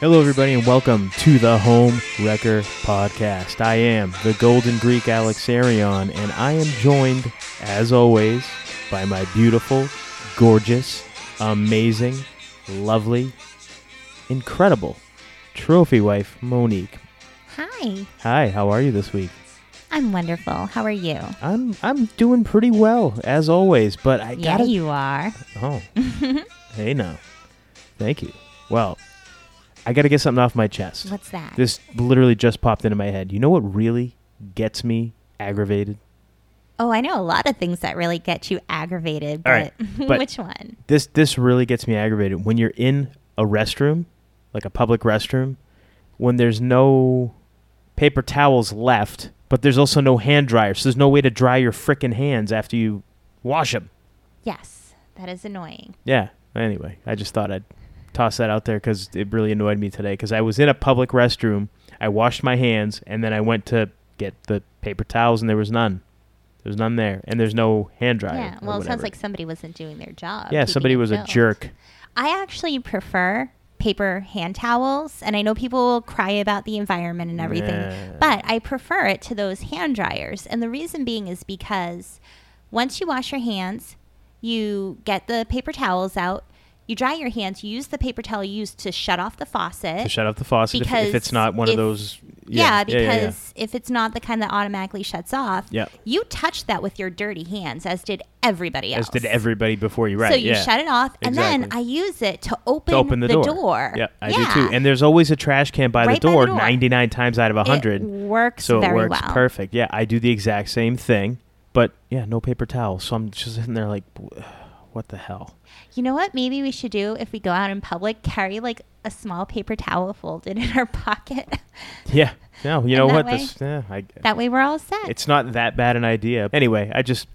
Hello, everybody, and welcome to the Home Wrecker Podcast. I am the Golden Greek Alex Arion, and I am joined, as always, by my beautiful, gorgeous, amazing, lovely, incredible trophy wife, Monique. Hi, Hi, how are you this week? I'm wonderful. How are you? I'm I'm doing pretty well, as always, but I yeah, gotta. you are. Oh, hey now, thank you. Well, I gotta get something off my chest. What's that? This literally just popped into my head. You know what really gets me aggravated? oh, I know a lot of things that really get you aggravated, but, right, but- which one? This this really gets me aggravated when you're in a restroom, like a public restroom, when there's no paper towels left, but there's also no hand dryer. So there's no way to dry your frickin' hands after you wash them. Yes, that is annoying. Yeah. Anyway, I just thought I'd toss that out there because it really annoyed me today. Because I was in a public restroom, I washed my hands, and then I went to get the paper towels, and there was none. There was none there, and there's no hand dryer. yeah, well, it sounds like somebody wasn't doing their job. yeah, somebody was a jerk. I actually prefer paper hand towels, and I know people will cry about the environment and everything, Yeah. but I prefer it to those hand dryers. And the reason being is because once you wash your hands, you get the paper towels out, you dry your hands, you use the paper towel you used to shut off the faucet. to shut off the faucet if, if it's not one of those. yeah, Yeah, because if it's not the kind that automatically shuts off, Yeah. you touched that with your dirty hands, as did everybody else. as did everybody before you, right? so you yeah. shut it off, and then I use it to open, to open the, door. Yeah, I do too. And there's always a trash can by, Right the, by the door, door. 99 times out of 100. It works so it works well. perfect. Yeah, I do the exact same thing, but yeah, no paper towel. So I'm just sitting there like, what the hell? You know what? Maybe we should do if we go out in public, carry like a small paper towel folded in our pocket. Yeah, no, you And know what? way- This, yeah, I, that way, we're all set. it's not that bad an idea. Anyway, I just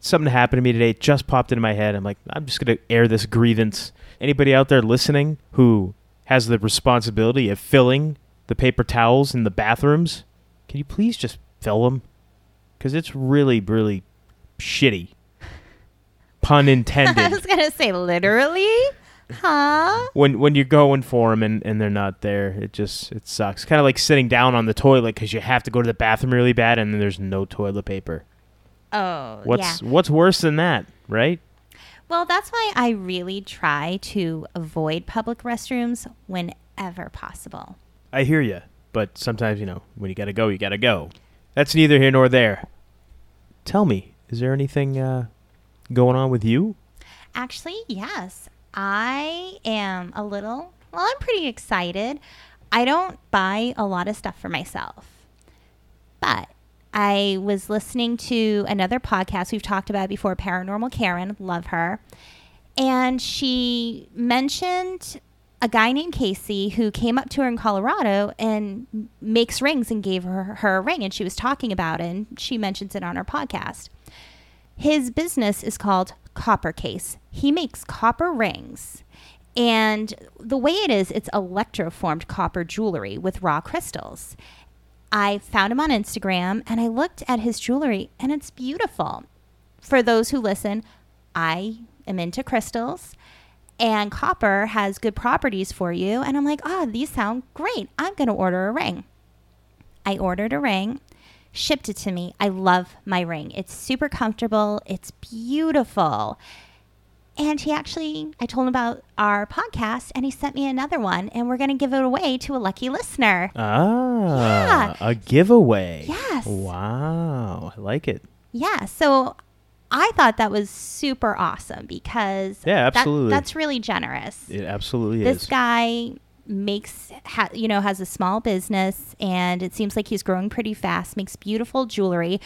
something happened to me today. It just popped into my head. I'm like, I'm just gonna air this grievance. Anybody out there listening who has the responsibility of filling the paper towels in the bathrooms, can you please just fill them? Because it's really, really shitty. Pun intended. I was gonna say literally, huh? when when you're going for them and, and they're not there, it just it sucks. Kind of like sitting down on the toilet because you have to go to the bathroom really bad and then there's no toilet paper. Oh, What's yeah. what's worse than that, right? Well, that's why I really try to avoid public restrooms whenever possible. I hear you, but sometimes you know when you gotta go, you gotta go. That's neither here nor there. Tell me, is there anything uh, going on with you? Actually, yes. I am a little, well, I'm pretty excited. I don't buy a lot of stuff for myself, but I was listening to another podcast we've talked about before, Paranormal Karen, love her. And she mentioned a guy named Casey who came up to her in Colorado and makes rings and gave her, her a ring. And she was talking about it, and she mentions it on her podcast. His business is called CopperCase. He makes copper rings. And the way it is, it's electroformed copper jewelry with raw crystals. I found him on Instagram and I looked at his jewelry and it's beautiful. For those who listen, I am into crystals and copper has good properties for you. And I'm like, oh, these sound great. I'm going to order a ring. I ordered a ring, shipped it to me. I love my ring. It's super comfortable, it's beautiful. And he actually, I told him about our podcast and he sent me another one and we're going to give it away to a lucky listener. Ah, a giveaway. Yes. Wow, I like it. Yeah. So I thought that was super awesome because Yeah, that- absolutely. that's really generous. It absolutely this is. This guy makes ha, you know has a small business and it seems like he's growing pretty fast makes beautiful jewelry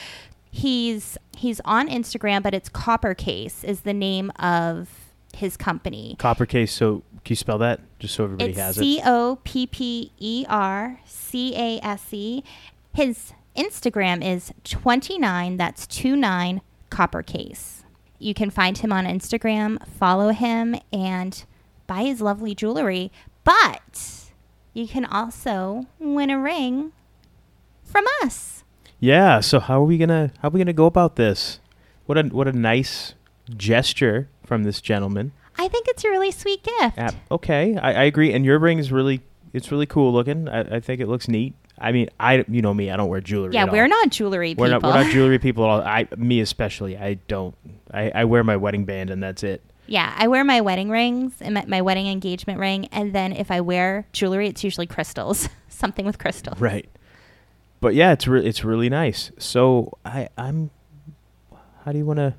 he's he's on instagram but it's copper case is the name of his company Copper case. So can you spell that just so everybody it's has it? C O P P E R C A S E. His Instagram is 29, that's 29 copper case. You can find him on Instagram, follow him, and buy his lovely jewelry. But you can also win a ring from us. Yeah. So how are we gonna how are we gonna go about this? What a what a nice gesture from this gentleman. I think it's a really sweet gift. Uh, okay, I, I agree. And your ring is really it's really cool looking. I, I think it looks neat. I mean, I you know me, I don't wear jewelry. Yeah, we're all. not jewelry people. We're not, we're not jewelry people at all. I, me especially, I don't. I, I wear my wedding band and that's it. Yeah, I wear my wedding rings and my, my wedding engagement ring, and then if I wear jewelry, it's usually crystals, something with crystals. Right. But yeah, it's re- it's really nice. So I I'm. How do you want to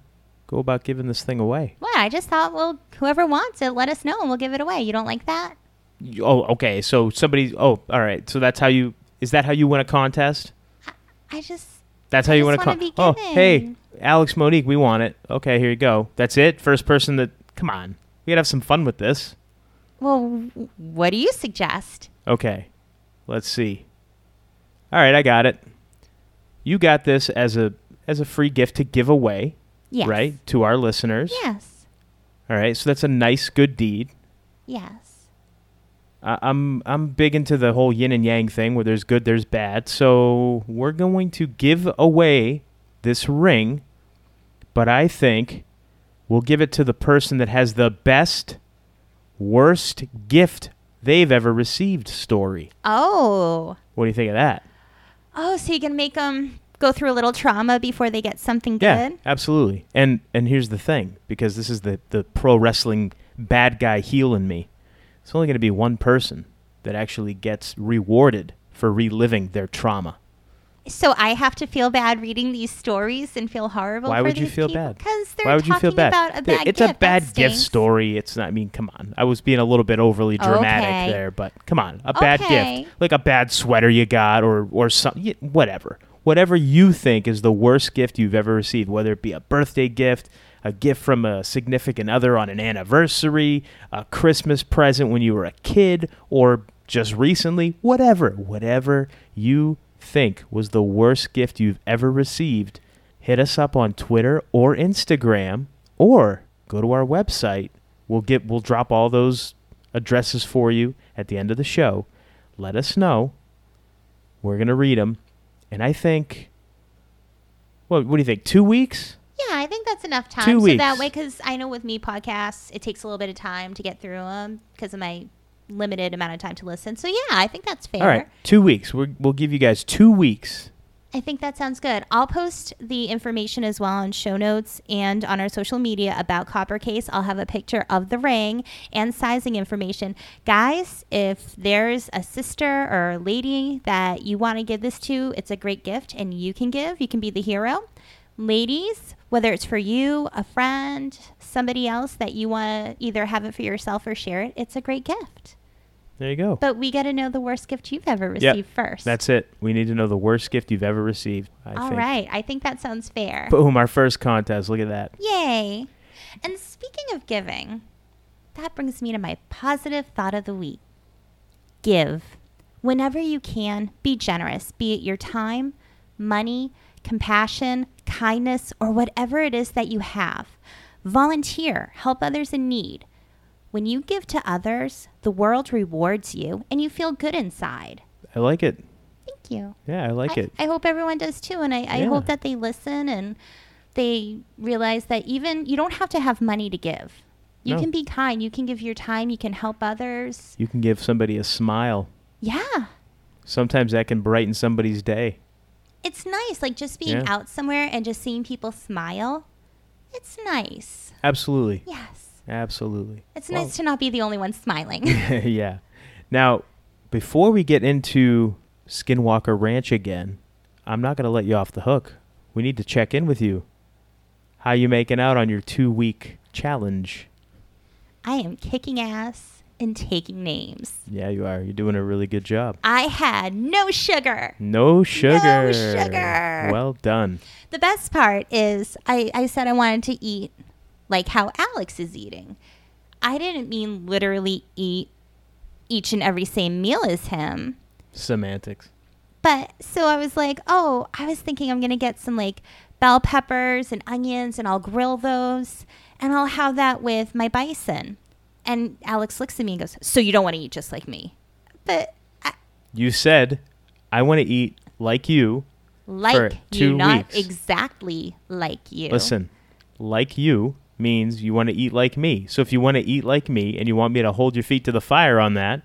go about giving this thing away? Well, I just thought, well, whoever wants it, let us know, and we'll give it away. You don't like that? You- Oh, okay. So somebody. Oh, all right. So that's how you. Is that how you win a contest? I just That's how I you win a wanna contest. be Oh, hey. Alex Monique, we want it. Okay, here you go. That's it. First person that. Come on, we gotta have some fun with this. well, what do you suggest? Okay, let's see. All right, I got it. You got this as a as a free gift to give away, Yes. right, to our listeners. Yes. All right, so that's a nice, good deed. Yes. I I'm I'm big into the whole yin and yang thing, where there's good, there's bad. So we're going to give away this ring, but I think we'll give it to the person that has the best, worst gift they've ever received. Story. Oh. What do you think of that? Oh, so you can make them go through a little trauma before they get something Yeah, good? absolutely. And and here's the thing, because this is the the pro wrestling bad guy heel in me. It's only going to be one person that actually gets rewarded for reliving their trauma. So I have to feel bad reading these stories and feel horrible. Why for would you feel people? bad? Because they're Why would you feel bad? about a bad it's gift. a bad gift story. It's not. I mean, come on. I was being a little bit overly dramatic Okay. there, but come on, a bad Okay. gift, like a bad sweater you got, or or something, whatever, whatever you think is the worst gift you've ever received, whether it be a birthday gift, a gift from a significant other on an anniversary, a Christmas present when you were a kid, or just recently, whatever, whatever you think was the worst gift you've ever received, hit us up on Twitter or Instagram or go to our website. We'll get we'll drop all those addresses for you at the end of the show. Let us know. We're going to read them. And I think what what do you think? 2 weeks? Yeah, I think that's enough time. Two so that way, because I know with me podcasts, it takes a little bit of time to get through them because of my limited amount of time to listen. So yeah, I think that's fair. All right, 2 weeks. We're, we'll give you guys 2 weeks. I think that sounds good. I'll post the information as well on show notes and on our social media about CopperCase. I'll have a picture of the ring and sizing information. Guys, if there's a sister or a lady that you want to give this to, it's a great gift and you can give. You can be the hero. Ladies, whether it's for you, a friend, somebody else that you want to either have it for yourself or share it, it's a great gift. There you go. But we got to know the worst gift you've ever Yep, received first. That's it. We need to know the worst gift you've ever received. I All think. right. I think that sounds fair. Boom, our first contest. Look at that. Yay. And speaking of giving, that brings me to my positive thought of the week. Give. Whenever you can, be generous, be it your time, money, compassion, kindness, or whatever it is that you have. Volunteer, help others in need. When you give to others, the world rewards you and you feel good inside. I like it. Thank you. Yeah, I like I, it. I hope everyone does too, and I, I Yeah. hope that they listen and they realize that even you don't have to have money to give. You No. can be kind. You can give your time. You can help others. You can give somebody a smile. Yeah, Sometimes that can brighten somebody's day. it's nice. Like just being Yeah. out somewhere and just seeing people smile. It's nice. Absolutely. Yes, Absolutely. it's Well- nice to not be the only one smiling. yeah. Now, before we get into Skinwalker Ranch again, I'm not going to let you off the hook. We need to check in with you. How you making out on your 2-week challenge? I am kicking ass and taking names. Yeah, you are. You're doing a really good job. I had no sugar. No sugar. No sugar. Well done. The best part is I, I said I wanted to eat like how Alex is eating. I didn't mean literally eat each and every same meal as him. Semantics. But so I was like, oh, I was thinking I'm going to get some like bell peppers and onions and I'll grill those and I'll have that with my bison. And Alex looks at me and goes, so you don't want to eat just like me. But I, You said, I want to eat like you. like two you, not weeks. exactly like you. Listen, like you means you want to eat like me. So if you want to eat like me and you want me to hold your feet to the fire on that,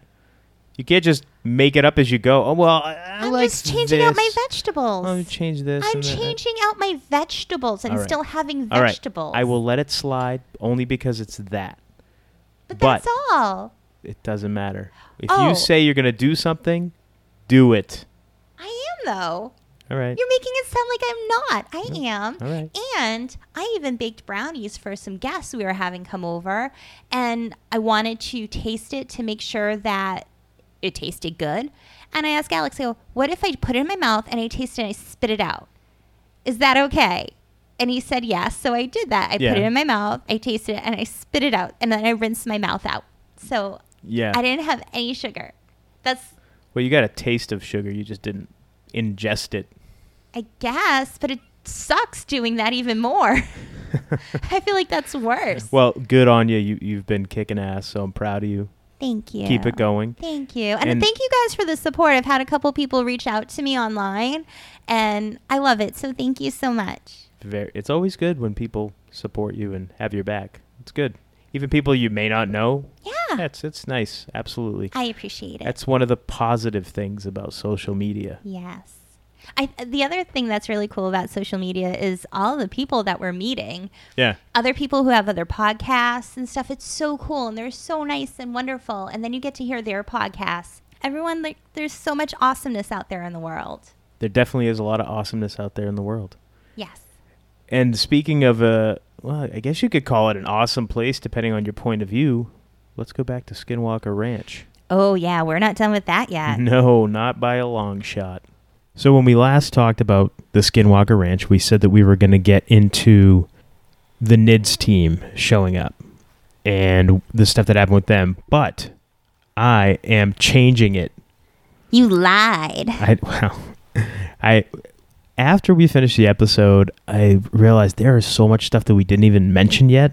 You can't just make it up as you go. Oh well, I, I I'm like just changing out my this. vegetables. Oh, change this. I'm that. Uh, changing out my vegetables and right. still having All right. vegetables. I will let it slide only because it's that. But but- that's all. It doesn't matter. If Oh. you say you're gonna do something, do it. I am though. All right. You're making it sound like I'm not. I mm-hmm. am. All right. And I even baked brownies for some guests we were having come over. And I wanted to taste it to make sure that it tasted good. And I asked Alex, I go, what if I put it in my mouth and I taste it and I spit it out? Is that okay? And he said yes. So I did that. I Yeah. put it in my mouth, I tasted it, and I spit it out. And then I rinsed my mouth out. So Yeah. I didn't have any sugar. That's, well, you got a taste of sugar. You just didn't ingest it. I guess, but it sucks doing that even more. I feel like that's worse. Well, good on you. You you've been kicking ass, so I'm proud of you. Thank you. Keep it going. Thank you. And, And- thank you guys for the support. I've had a couple people reach out to me online and I love it. So thank you so much. Very. It's always good when people support you and have your back. It's good. Even people you may not know. Yeah. That's it's nice. Absolutely. I appreciate it. That's one of the positive things about social media. yes. I, the other thing that's really cool about social media is all the people that we're meeting. Yeah. Other people who have other podcasts and stuff. It's so cool and they're so nice and wonderful. And then you get to hear their podcasts. Everyone, like, there's so much awesomeness out there in the world. There definitely is a lot of awesomeness out there in the world. Yes. And speaking of a, well, I guess you could call it an awesome place depending on your point of view. Let's go back to Skinwalker Ranch. Oh, yeah. We're not done with that yet. No, not by a long shot. So when we last talked about the Skinwalker Ranch, we said that we were going to get into the NIDS team showing up and the stuff that happened with them, but I am changing it. You lied. I well, I after we finished the episode, I realized there is so much stuff that we didn't even mention yet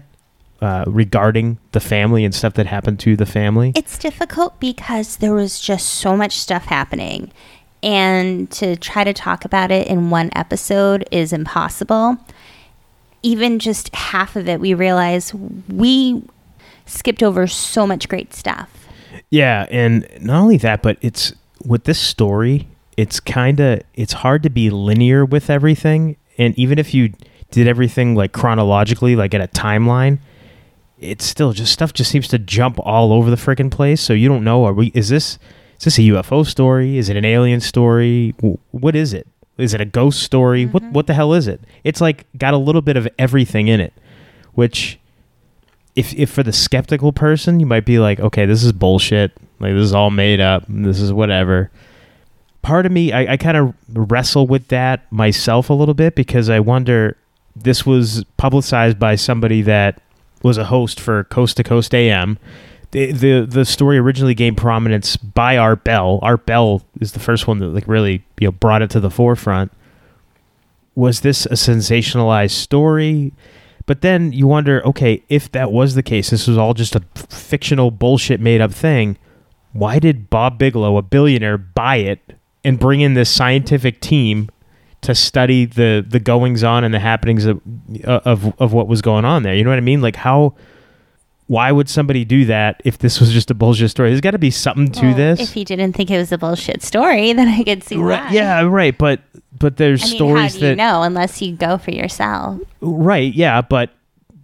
uh, regarding the family and stuff that happened to the family. It's difficult because there was just so much stuff happening. And to try to talk about it in one episode is impossible. Even just half of it, we realize we skipped over so much great stuff. Yeah, and not only that, but it's with this story, it's kind of it's hard to be linear with everything, and even if you did everything like chronologically, like at a timeline, it's still just stuff just seems to jump all over the freaking place. So you don't know are we is this is this a UFO story? Is it an alien story? What is it? Is it a ghost story? What mm-hmm. what the hell is it? It's like got a little bit of everything in it, which if if for the skeptical person, you might be like, okay, this is bullshit. Like this is all made up. This is whatever. Part of me, I, I kind of wrestle with that myself a little bit because I wonder. This was publicized by somebody that was a host for Coast to Coast AM. The, the story originally gained prominence by Art Bell. Art Bell is the first one that like really you know brought it to the forefront. Was this a sensationalized story? But then you wonder, okay, if that was the case, this was all just a fictional bullshit made up thing. Why did Bob Bigelow, a billionaire, buy it and bring in this scientific team to study the the goings on and the happenings of, of of what was going on there? You know what I mean? Like how why would somebody do that if this was just a bullshit story? There's got to be something to Well, this. If he didn't think it was a bullshit story, then I could see right, why. yeah, right, but but there's I mean, stories how do you that know unless you go for yourself? Right, yeah, but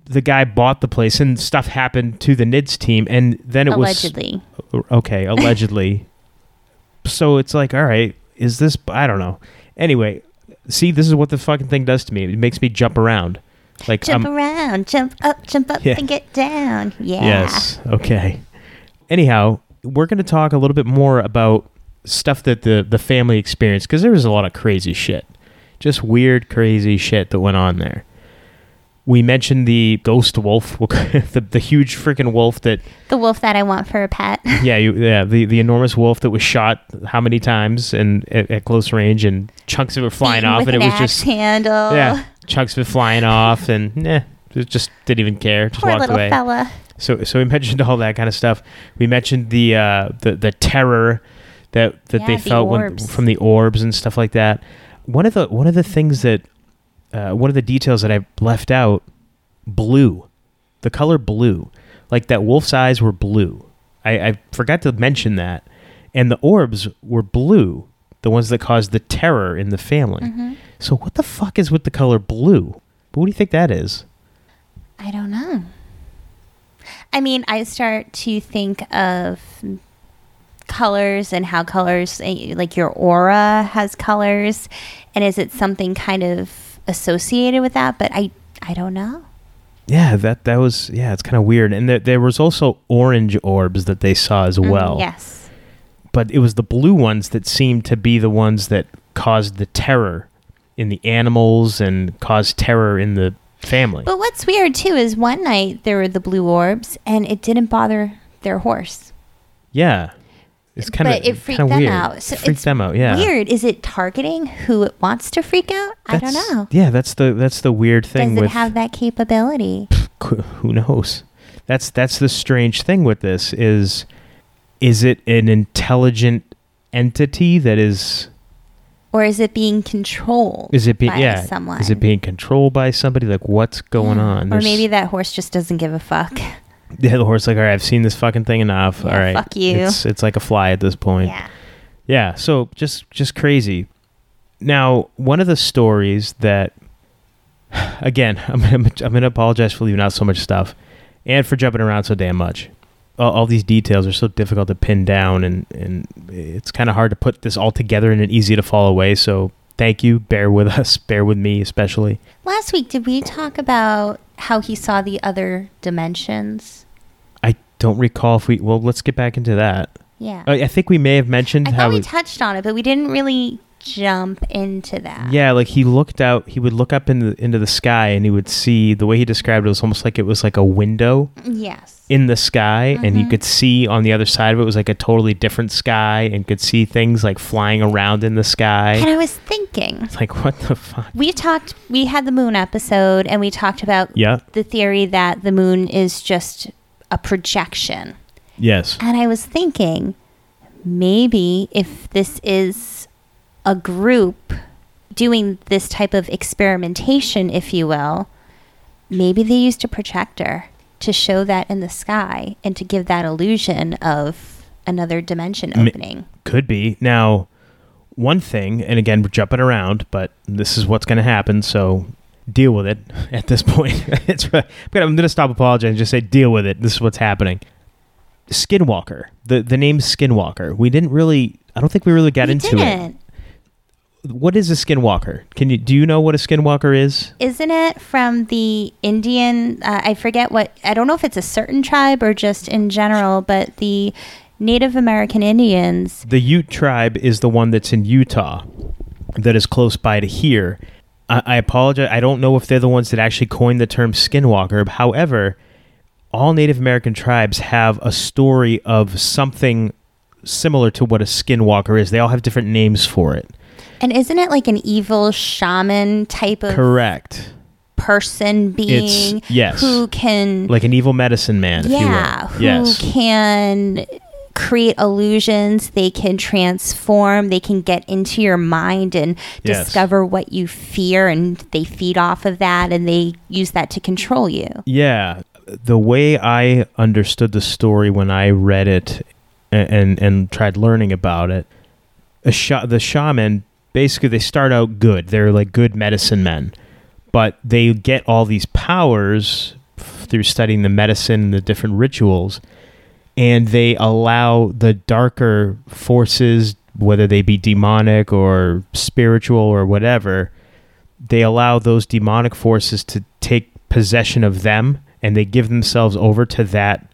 the guy bought the place and stuff happened to the NIDS team and then it Allegedly. was allegedly. Uh, okay, allegedly. so it's like, all right, is this I don't know. Anyway, see this is what the fucking thing does to me. It makes me jump around. Like Jump I'm around, jump up, jump up, Yeah. and get down. Yeah. Yes. Okay. Anyhow, we're going to talk a little bit more about stuff that the the family experienced because there was a lot of crazy shit, just weird, crazy shit that went on there. We mentioned the ghost wolf, the the huge freaking wolf that The wolf that I want for a pet. yeah you, yeah the the enormous wolf that was shot how many times and at, at close range and chunks of it flying Beaten off and it was axe just handle. yeah chunks of it flying off and nah, just didn't even care just Poor walked little away. fella. So so we mentioned all that kind of stuff. We mentioned the uh, the the terror that that Yeah, they the felt when, from the orbs and stuff like that. One of the one of the things that uh, one of the details that I left out blue, the color blue, like that wolf's eyes were blue. I, I forgot to mention that, and the orbs were blue, the ones that caused the terror in the family. Mhm. So what the fuck is with the color blue? But what do you think that is? I don't know. I mean, I start to think of colors and how colors, eh, like your aura has colors, and is it something kind of associated with that? But I, I don't know. Yeah, that that was yeah, it's kind of weird. And there, there was also orange orbs that they saw as Mm, well. yes. But it was the blue ones that seemed to be the ones that caused the terror in the animals and caused terror in the family. But what's weird too is one night there were the blue orbs, and it didn't bother their horse. yeah. It's kind of But it freaked them weird. out. So it freaked it's them out, yeah. Weird. Is it targeting who it wants to freak out? I don't know. Yeah, that's the that's the weird thing Does it with have that capability? who knows. That's that's the strange thing with this is is it an intelligent entity that is Or is it being controlled? is it being by yeah someone? is it being controlled by somebody like what's going Yeah. on Or maybe that horse just doesn't give a fuck. yeah, the horse like all right I've seen this fucking thing enough Yeah, all right fuck you. it's it's like a fly at this point yeah. Yeah, so just just crazy. Now, one of the stories that again, I'm gonna, I'm going to apologize for leaving out so much stuff and for jumping around so damn much. All, all these details are so difficult to pin down and and it's kind of hard to put this all together in an easy to follow way, so thank you. Bear with us, bear with me especially. Last week, did we talk about how he saw the other dimensions? I don't recall if we well, let's get back into that. Yeah. I, I think we may have mentioned I how thought we it- touched on it, but we didn't really jump into that. Yeah, like he looked out. He would look up into into the sky, and he would see the way he described it was almost like it was like a window Yes. In the sky, and he Mhm. could see on the other side of it was like a totally different sky, and could see things like flying around in the sky. And. I was thinking, It's like what the fuck? we talked, we had the moon episode, and we talked about Yeah. the theory that the moon is just a projection. Yes. And I was thinking, maybe if this is a group doing this type of experimentation, if you will, maybe they used a projector to show that in the sky and to give that illusion of another dimension opening. Could be. Now, one thing, and again, we're jumping around, but this is what's going to happen, so deal with it at this point. it's, right. I'm going to stop apologizing and just say, deal with it. This is what's happening. Skinwalker. The, the name Skinwalker. We didn't really, I don't think we really got We into it. What is a Skinwalker? Can you, do you know what a Skinwalker is? Isn't it from the Indian? Uh, I forget what. I don't know if it's a certain tribe or just in general, but the Native American Indians. The Ute tribe is the one that's in Utah that is close by to here. I, I apologize. I don't know if they're the ones that actually coined the term skinwalker. However, all Native American tribes have a story of something similar to what a skinwalker is. They all have different names for it. And isn't it like an evil shaman type of Correct. person being yes. who can Like an evil medicine man, if yeah, who yes. can create illusions, they can transform, they can get into your mind and Yes. discover what you fear and they feed off of that and they use that to control you. Yeah, the way I understood the story when I read it and and, and tried learning about it, a sha- the shaman basically they start out good. They're like good medicine men, but they get all these powers through studying the medicine and the different rituals, and they allow the darker forces, whether they be demonic or spiritual or whatever, they allow those demonic forces to take possession of them and they give themselves over to that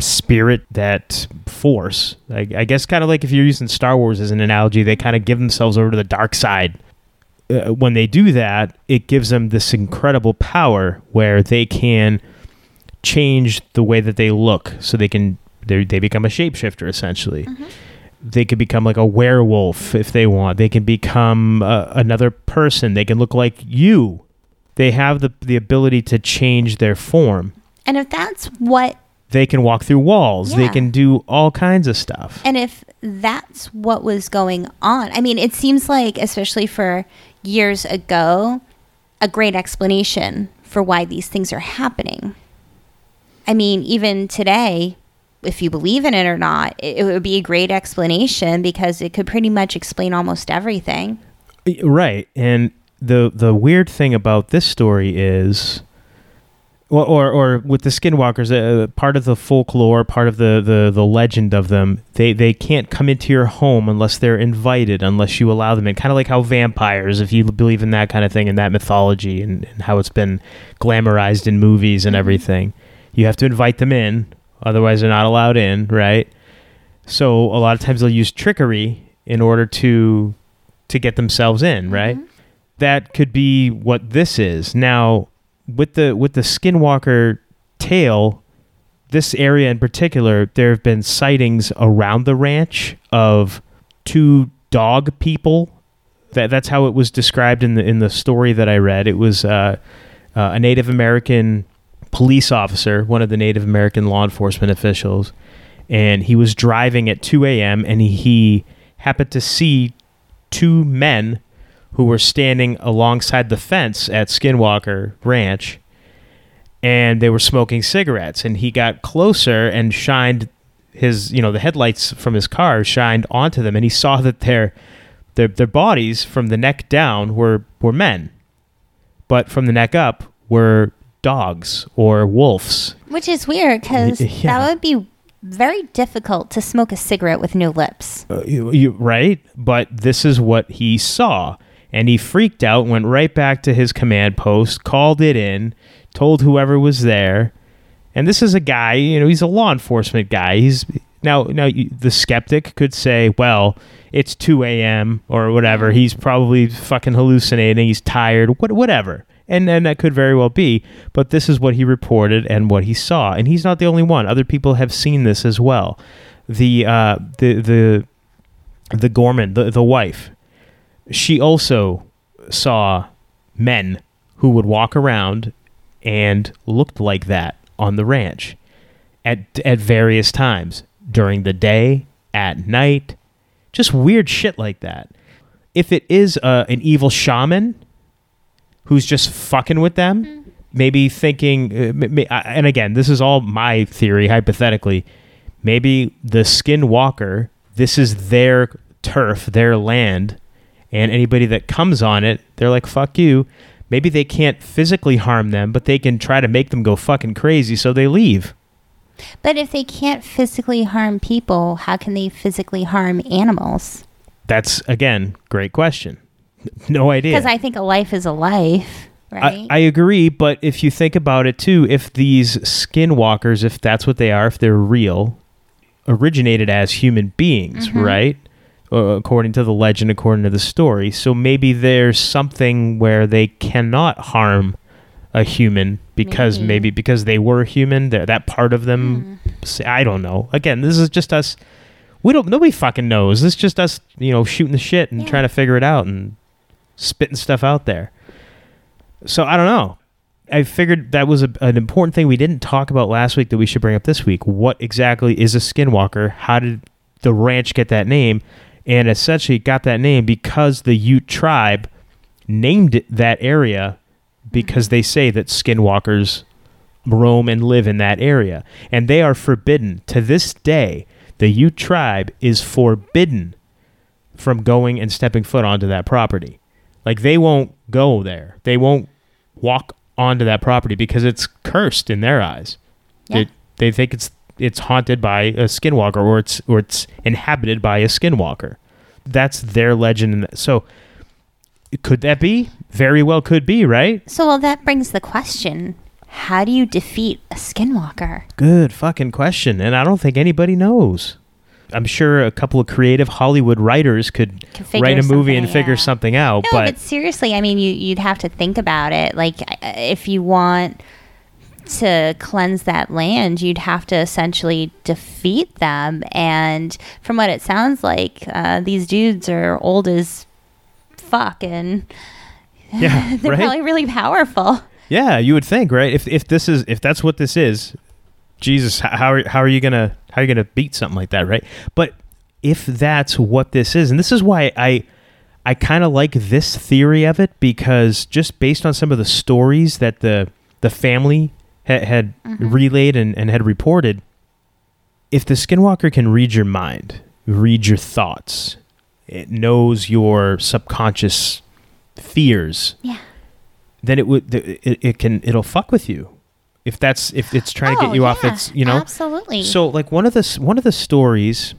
spirit, that force. I, I guess kind of like if you're using Star Wars as an analogy, they kind of give themselves over to the dark side. Uh, when they do that, it gives them this incredible power where they can change the way that they look, so they can they they become a shapeshifter essentially. They could become like a werewolf if they want. They can become uh, another person. They can look like you. They have the the ability to change their form. And if that's what They can walk through walls. They can do all kinds of stuff. And if that's what was going on, I mean, it seems like, especially for years ago, a great explanation for why these things are happening. I mean, even today, if you believe in it or not, it, it would be a great explanation because it could pretty much explain almost everything. Right. And the the weird thing about this story is well, or or with the skinwalkers, uh, part of the folklore, part of the, the, the legend of them, they, they can't come into your home unless they're invited, unless you allow them in. Kind of like how vampires, if you believe in that kind of thing, and that mythology, and, and how it's been glamorized in movies and everything, you have to invite them in, otherwise they're not allowed in, right? So a lot of times they'll use trickery in order to to get themselves in, right? That could be what this is. Now, with the with the skinwalker tale this area in particular there have been sightings around the ranch of two dog people that that's how it was described in the in the story that I read it was uh, uh, a Native American police officer one of the Native American law enforcement officials and he was driving at 2 a.m. and he happened to see two men who were standing alongside the fence at Skinwalker Ranch and they were smoking cigarettes and he got closer and shined his you know the headlights from his car shined onto them and he saw that their their their bodies from the neck down were were men but from the neck up were dogs or wolves Which is weird because Yeah. that would be very difficult to smoke a cigarette with no lips. Uh, you, you, right? But this is what he saw. And he freaked out, went right back to his command post, called it in, told whoever was there. And this is a guy, you know, he's a law enforcement guy. He's now, now the skeptic could say, well, it's 2 a.m. or whatever. He's probably fucking hallucinating. He's tired, what, whatever. And, and that could very well be. But this is what he reported and what he saw. And he's not the only one. Other people have seen this as well. The, uh, the, the, the Gorman, the, the wife, she also saw men who would walk around and looked like that on the ranch at at various times during the day, at night, just weird shit like that. If it is uh, an evil shaman who's just fucking with them, maybe thinking, uh, m- m- uh, and again, this is all my theory, hypothetically. Maybe the skinwalker, this is their turf, their land, and anybody that comes on it, they're like, fuck you. Maybe they can't physically harm them, but they can try to make them go fucking crazy, so they leave. But if they can't physically harm people, how can they physically harm animals? That's, again, great question. No idea. Because I think a life is a life, I, right? I agree, but if you think about it too, if these skinwalkers, if that's what they are, if they're real, originated as human beings, Mm-hmm. right? Uh, according to the legend, according to the story. So maybe there's something where they cannot harm a human because Maybe. maybe, because they were human, that that part of them. Say- I don't know. Again, this is just us. We don't. Nobody fucking knows. This is just us, you know, shooting the shit and Yeah. trying to figure it out and spitting stuff out there. So I don't know. I figured that was a, an important thing we didn't talk about last week that we should bring up this week. What exactly is a skinwalker? How did the ranch get that name? And essentially got that name because the Ute tribe named it that area because mm-hmm. they say that skinwalkers roam and live in that area. And they are forbidden. To this day, the Ute tribe is forbidden from going and stepping foot onto that property. Like they won't go there. They won't walk onto that property because it's cursed in their eyes. Yeah. They, they think it's it's haunted by a skinwalker or it's or it's inhabited by a skinwalker. That's their legend. So could that be? Very well could be, right? so, well, that brings the question how do you defeat a skinwalker? Good fucking question. And I don't think anybody knows. I'm sure a couple of creative Hollywood writers could Could write a movie and something, figure yeah. something out. No, but, but, seriously, I mean, you, you'd have to think about it. Like, if you want to cleanse that land, you'd have to essentially defeat them. And from what it sounds like, uh, these dudes are old as fuck and yeah, they're right? probably really powerful. Yeah, you would think, right? If if this is if that's what this is, Jesus, how are how are you gonna how are you gonna beat something like that, right? But if that's what this is, and this is why I I kind of like this theory of it because just based on some of the stories that the the family ha- had mm-hmm. relayed and, and had reported, if the skinwalker can read your mind, read your thoughts, it knows your subconscious fears, Yeah. then it would it, it can it'll fuck with you. If that's if it's trying to Oh, get you off its, you know. Absolutely. So like one of the one of the stories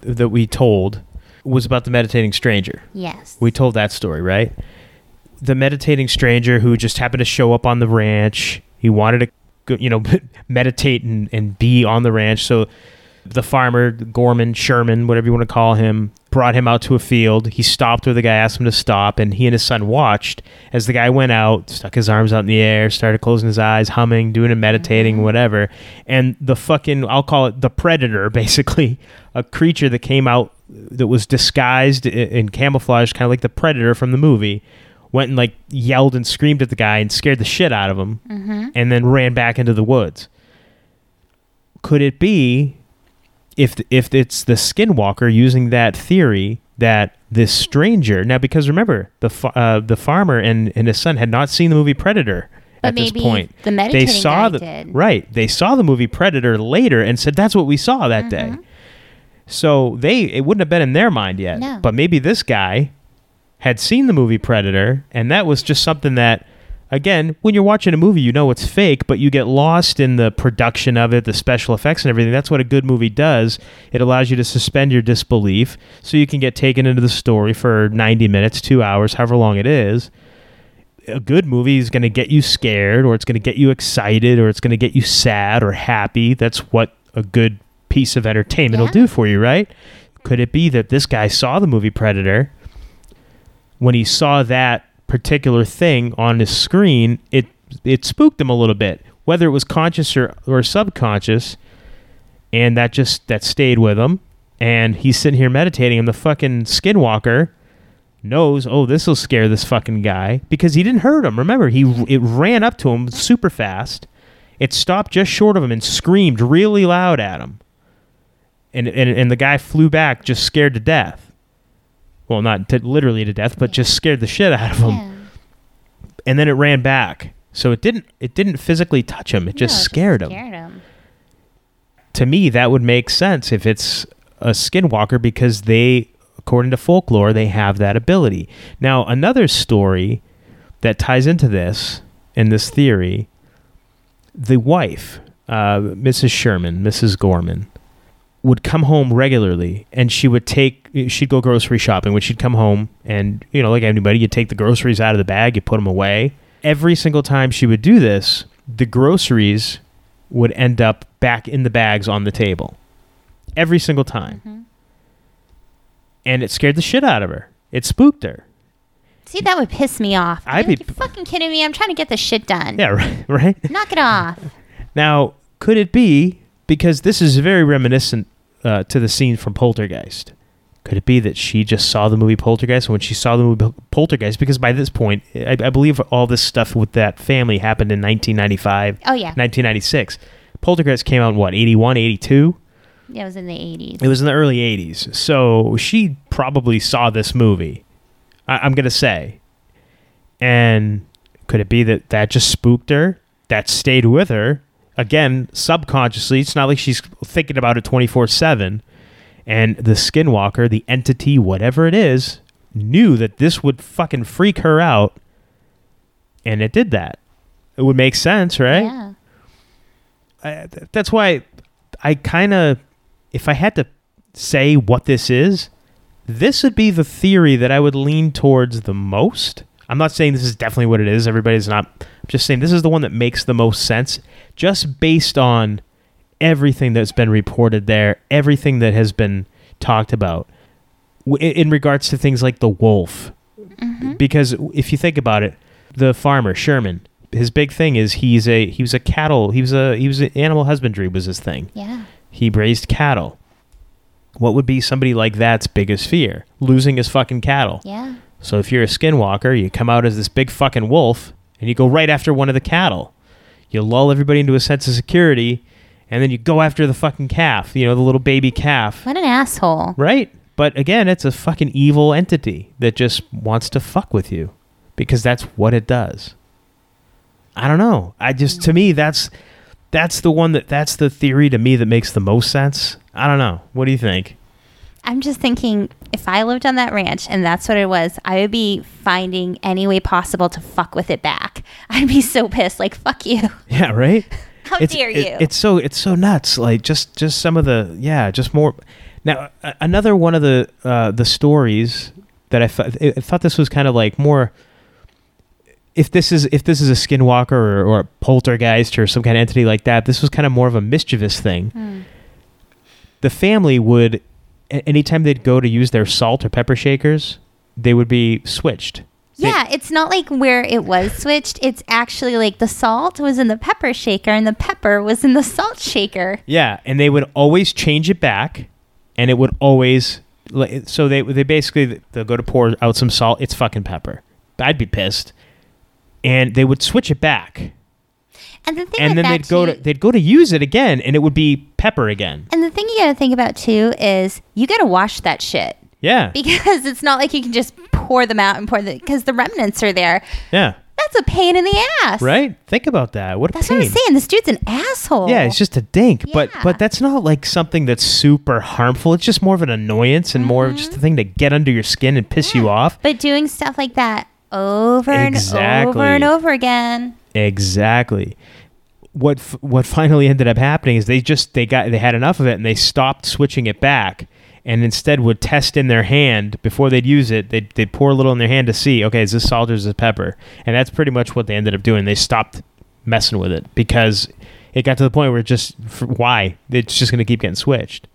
that we told was about the meditating stranger. yes. We told that story, right? The meditating stranger who just happened to show up on the ranch. He wanted to, you know, meditate and, and be on the ranch. So the farmer, Gorman, Sherman, whatever you want to call him, brought him out to a field. He stopped where the guy asked him to stop, and he and his son watched as the guy went out, stuck his arms out in the air, started closing his eyes, humming, doing a meditating, mm-hmm. whatever. And the fucking, I'll call it the predator, basically, a creature that came out that was disguised in camouflage, kind of like the predator from the movie, went and like yelled and screamed at the guy and scared the shit out of him, mm-hmm. and then ran back into the woods. Could it be if if it's the skinwalker using that theory that this stranger now because remember the uh, the farmer and, and his son had not seen the movie Predator But at this point. the They saw the did. right. They saw the movie Predator later and said that's what we saw that day. Mhm. So they it wouldn't have been in their mind yet. No. But maybe this guy had seen the movie Predator and that was just something that again, when you're watching a movie, you know it's fake, but you get lost in the production of it, the special effects and everything. That's what a good movie does. It allows you to suspend your disbelief so you can get taken into the story for 90 minutes, 2 hours, however long it is. A good movie is going to get you scared or it's going to get you excited or it's going to get you sad or happy. That's what a good piece of entertainment will do for you, right? Could it be that this guy saw the movie Predator when he saw that particular thing on his screen, it it spooked him a little bit, whether it was conscious or, or subconscious, and that just that stayed with him. And he's sitting here meditating, and the fucking skinwalker knows, oh, this will scare this fucking guy because he didn't hurt him. Remember, he it ran up to him super fast. It stopped just short of him and screamed really loud at him. And and, and the guy flew back just scared to death. Well, not to, literally to death, but just scared the shit out of him Yeah. and then it ran back. So it didn't it didn't physically touch him. It just No, it scared him. Scared him. To me, that would make sense if it's a skinwalker because they according to folklore, they have that ability. Now, another story that ties into this in this theory, the wife, uh, Mrs. Sherman, Mrs. Gorman, would come home regularly and she would take she'd go grocery shopping when she'd come home and you know like anybody you take the groceries out of the bag you put them away every single time she would do this the groceries would end up back in the bags on the table every single time Mhm. and it scared the shit out of her it spooked her See, that would piss me off. I'd be- be fucking kidding me. I'm trying to get this shit done. yeah right right Knock it off. Now, could it be because this is very reminiscent uh, to the scene from Poltergeist? Could it be that she just saw the movie Poltergeist, and when she saw the movie Poltergeist, because by this point, I, I believe all this stuff with that family happened in 1995, Oh yeah, 1996. Poltergeist came out in what, 81, 82? Yeah, it was in the 80s. It was in the early 80s. So she probably saw this movie, I, I'm going to say. And could it be that that just spooked her? That stayed with her? Again, subconsciously. It's not like she's thinking about it 24 7. And the skinwalker, the entity, whatever it is, knew that this would fucking freak her out. And it did that. It would make sense, right? Yeah. I, th- that's why I kind of, if I had to say what this is, this would be the theory that I would lean towards the most. I'm not saying this is definitely what it is. Everybody's not. I'm just saying this is the one that makes the most sense, just based on everything that's been reported there, everything that has been talked about in regards to things like the wolf. Mhm. Because if you think about it, the farmer Sherman, his big thing is he's a he was a cattle he was a he was a, animal husbandry was his thing. Yeah. He raised cattle. What would be somebody like that's biggest fear? Losing his fucking cattle. Yeah. So if you're a skinwalker, you come out as this big fucking wolf and you go right after one of the cattle. You lull everybody into a sense of security and then you go after the fucking calf, you know, the little baby calf. What an asshole. Right? But again, it's a fucking evil entity that just wants to fuck with you because that's what it does. I don't know. I just to me that's that's the one that that's the theory to me that makes the most sense. I don't know. What do you think? I'm just thinking if I lived on that ranch and that's what it was, I would be finding any way possible to fuck with it back. I'd be so pissed, like fuck you. Yeah, right. How it's, dare it- you? it's so it's so nuts. Like just just some of the yeah, just more. Now a- another one of the uh, the stories that I thought I thought this was kind of like more. If this is if this is a skinwalker or, or a poltergeist or some kind of entity like that, this was kind of more of a mischievous thing. Hmm. The family would, anytime they'd go to use their salt or pepper shakers, they would be switched. Yeah, it's not like where it was switched. It's actually like the salt was in the pepper shaker and the pepper was in the salt shaker. Yeah, and they would always change it back, and it would always. like, So they they basically they'll go to pour out some salt. It's fucking pepper. I'd be pissed, and they would switch it back, And the thing and then they'd go too- to they'd go to use it again, and it would be pepper again. And the thing you got to think about too is you got to wash that shit Yeah, because it's not like you can just pour them out and pour the because the remnants are there. yeah, That's a pain in the ass. right. Think about that. What a That's pain. what I'm saying. This dude's an asshole. Yeah, it's just a dink, but Yeah. but that's not like something that's super harmful. It's just more of an annoyance and more of just Mm-hmm. a thing to get under your skin and piss you off. But doing stuff like that over and over and over again. Exactly. What f- what finally ended up happening is they just they got they had enough of it and they stopped switching it back and instead would test in their hand before they'd use it. They'd, they'd pour a little in their hand to see, okay, is this salt or is this pepper? And that's pretty much what they ended up doing. They stopped messing with it because it got to the point where it just why it's just going to keep getting switched.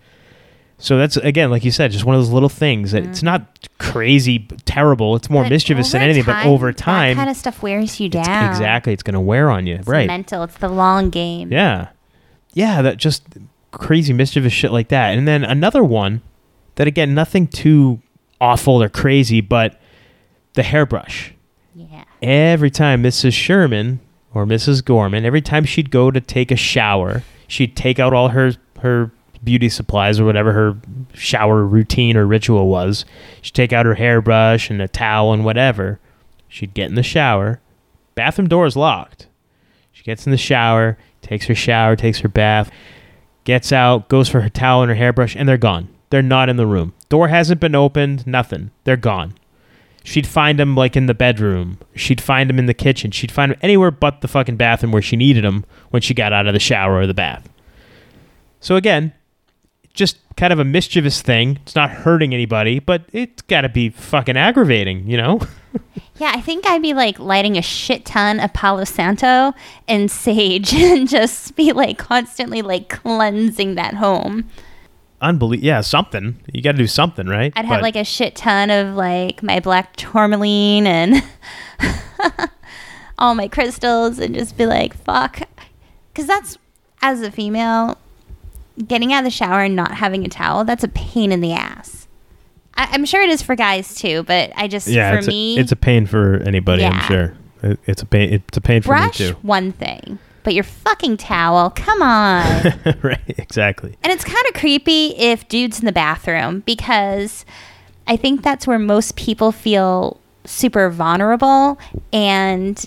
So that's again, like you said, just one of those little things that it's mm-hmm. not crazy, terrible. It's more But mischievous than anything. but over time, that kind of stuff wears you down. exactly, it's going to wear on you, It's right? mental. It's the long game. Yeah. Yeah, that just crazy mischievous shit like that. And then another one that again nothing too awful or crazy, but the hairbrush. Yeah. Every time Mrs. Sherman or Mrs. Gorman, every time she'd go to take a shower, she'd take out all her her beauty supplies or whatever her shower routine or ritual was. She'd take out her hairbrush and a towel and whatever. She'd get in the shower. Bathroom door is locked. She gets in the shower, takes her shower, takes her bath, gets out, goes for her towel and her hairbrush, and they're gone. They're not in the room. Door hasn't been opened, nothing. They're gone. She'd find them like in the bedroom. She'd find them in the kitchen. She'd find them anywhere but the fucking bathroom where she needed them when she got out of the shower or the bath. So again, just kind of a mischievous thing. It's not hurting anybody, but it's got to be fucking aggravating, you know? Yeah, I think I'd be like lighting a shit ton of Palo Santo and sage and just be like constantly like cleansing that home. Unbelievable. Yeah, something. You got to do something, right? I'd have like a shit ton of like my black tourmaline and all my crystals and just be like, fuck. Because that's, as a female, getting out of the shower and not having a towel, that's a pain in the ass. I, I'm sure it is for guys too, but I just, yeah, for it's, me, a, it's a pain for anybody, I'm sure. It- It's a pain. It's a pain for brush me too. one thing, but your fucking towel, come on. right, exactly. And it's kind of creepy if dude's in the bathroom because I think that's where most people feel super vulnerable and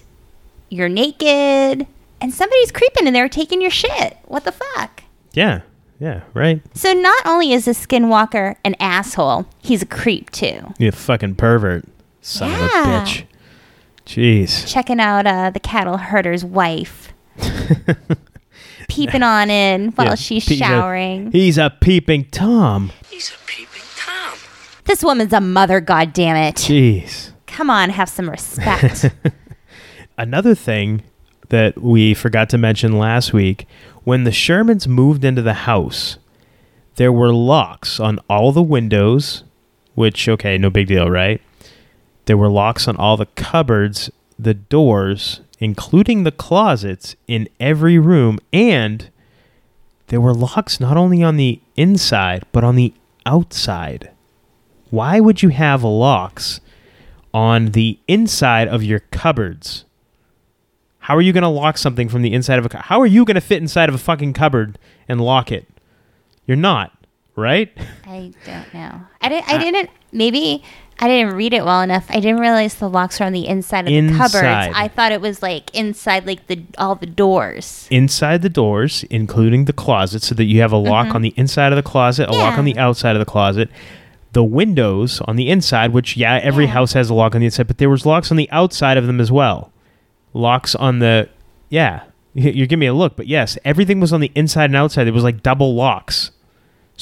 you're naked and somebody's creeping in there taking your shit. What the fuck? Yeah, yeah, right. So not only is this skinwalker an asshole, he's a creep too. You fucking pervert, son Yeah. of a bitch. Jeez. Checking out uh, the cattle herder's wife. Peeping on in while Yeah, she's he's a- showering. He's a peeping tom. He's a peeping Tom. this woman's a mother, goddammit. Jeez. Come on, have some respect. Another thing that we forgot to mention last week when the Shermans moved into the house, there were locks on all the windows, which, okay, no big deal, right? There were locks on all the cupboards, the doors, including the closets in every room, and there were locks not only on the inside, but on the outside. Why would you have locks on the inside of your cupboards? How are you going to lock something from the inside of a cu- How are you going to fit inside of a fucking cupboard and lock it? You're not, right? I don't know. I, didn't, I didn't. Maybe I didn't read it well enough. I didn't realize the locks were on the inside of Inside. the cupboards. I thought it was like inside, like the all the doors. inside the doors, including the closet, so that you have a lock on the inside of the closet, a lock on Mm-hmm. The outside of the closet. The windows on the inside, which yeah, every Yeah. house has a lock on the inside, but there was locks on the outside of them as well. Locks on the yeah. You're giving me a look, but yes, everything was on the inside and outside. It was like double locks.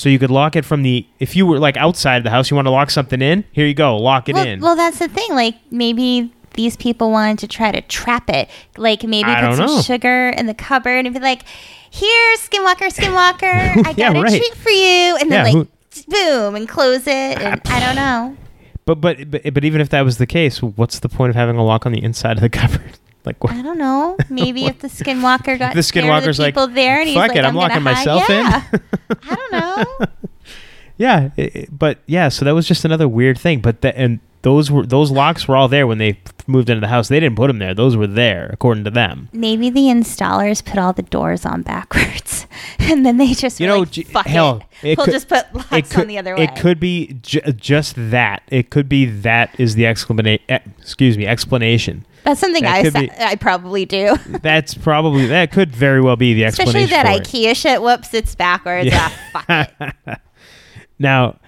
So you could lock it from the if you were like outside the house, you want to lock something in, here you go, lock it Well, in. well, that's the thing. Like maybe these people wanted to try to trap it. Like maybe I put some know. sugar in the cupboard and be like, "Here, Skinwalker, Skinwalker, I got Yeah, a right. treat for you," and then Yeah, like who- boom and close it. And I don't know. But, but but but even if that was the case, what's the point of having a lock on the inside of the cupboard? Like what? I don't know. Maybe if the Skinwalker got The Skinwalker's the like, people there, and he's "Fuck like, it, I'm gonna locking hide." myself in. I don't know. Yeah, i- i- but yeah, so that was just another weird thing. But the, and those were those locks were all there when they moved into the house. They didn't put them there; those were there according to them. Maybe the installers put all the doors on backwards, and then they just You know, like, fuck hell, it. it we'll could- just put locks it could on the other way. it could be j- just that. It could be that is the explanation. Eh, excuse me, explanation. That's something that I sa- be- I probably do. That's probably that could very well be the explanation. Especially that for it. IKEA shit. Whoops, it's backwards. Yeah. Ah, fuck it. Now,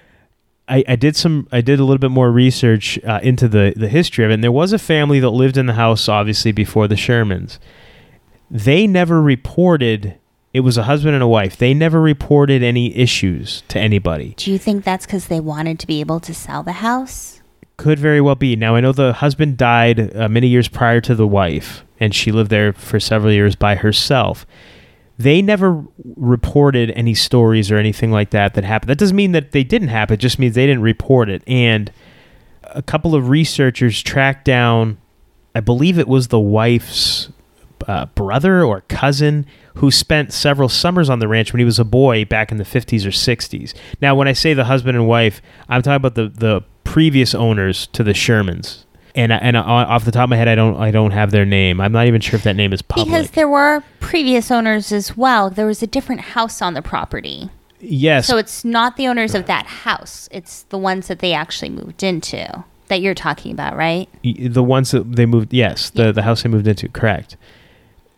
I, I did some. I did a little bit more research uh, into the the history of it. And there was a family that lived in the house, obviously before the Shermans. They never reported. It was a husband and a wife. They never reported any issues to anybody. Do you think that's because they wanted to be able to sell the house? Could very well be. Now I know the husband died uh, many years prior to the wife, and she lived there for several years by herself. They never reported any stories or anything like that that happened. That doesn't mean that they didn't happen. It just means they didn't report it. And a couple of researchers tracked down, I believe it was the wife's uh, brother or cousin who spent several summers on the ranch when he was a boy back in the 50s or 60s. Now, when I say the husband and wife, I'm talking about the, the previous owners to the Shermans. And I- and I- off the top of my head, I don't I don't have their name. I'm not even sure if that name is public. Because there were previous owners as well. There was a different house on the property. yes, So it's not the owners of that house. It's the ones that they actually moved into that you're talking about, right? The ones that they moved yes the the house they moved into correct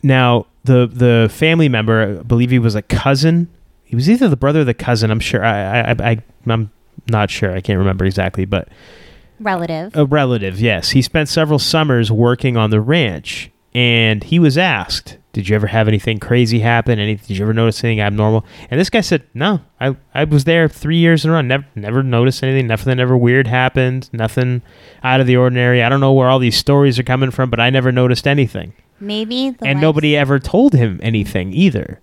now the the family member i believe he was a cousin he was either the brother or the cousin i'm sure i i, I i'm not sure i can't remember exactly but Relative. a relative yes. He spent several summers working on the ranch and he was asked did you ever have anything crazy happen? Any did you ever notice anything abnormal? And this guy said no i i was there three years in a row. Never never noticed anything nothing ever weird happened nothing out of the ordinary. I don't know where all these stories are coming from but i never noticed anything. Maybe and nobody ever told him anything either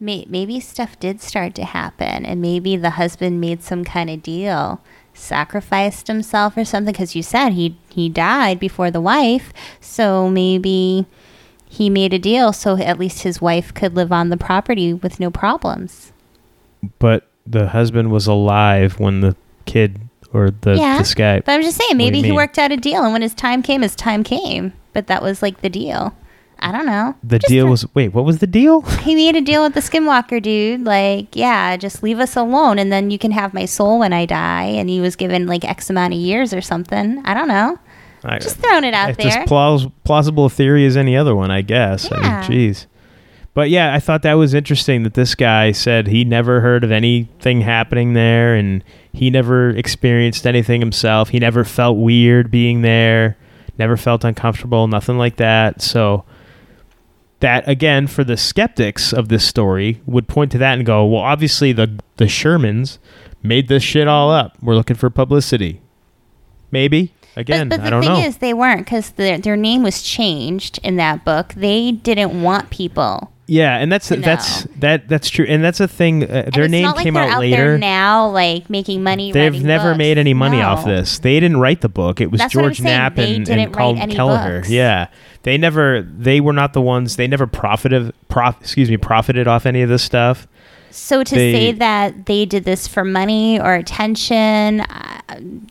may, maybe stuff did start to happen and maybe the husband made some kind of deal sacrificed himself or something because you said he he died before the wife so maybe he made a deal so at least his wife could live on the property with no problems but the husband was alive when the kid or the Yeah, this guy but i'm just saying What do you maybe he mean? worked out a deal and when his time came his time came but that was like the deal i don't know the Just deal a- was wait what was the deal he made a deal with the skinwalker dude like yeah just leave us alone and then you can have my soul when i die and he was given like x amount of years or something i don't know I- just throwing it out it's there as plaus- plausible a theory as any other one, I guess. I Yeah. mean, jeez. But yeah, I thought that was interesting that this guy said he never heard of anything happening there and he never experienced anything himself. He never felt weird being there, never felt uncomfortable, nothing like that. So that again for the skeptics of this story would point to that and go, "Well, obviously the the Shermans made this shit all up. We're looking for publicity." Maybe. Again, but, but the I don't thing know. is they weren't because their, their name was changed in that book they didn't want people Yeah, and that's that's know. that that's true, and that's a thing. Uh, their name like came out out later. now like making money They've never books. made any money off this. They didn't write the book. It was That's George. Knapp and, and Colm Kelleher. books. Yeah, they never. They were not the ones. They never profited. Prof, excuse me, profited off any of this stuff. So to They- say that they did this for money or attention uh,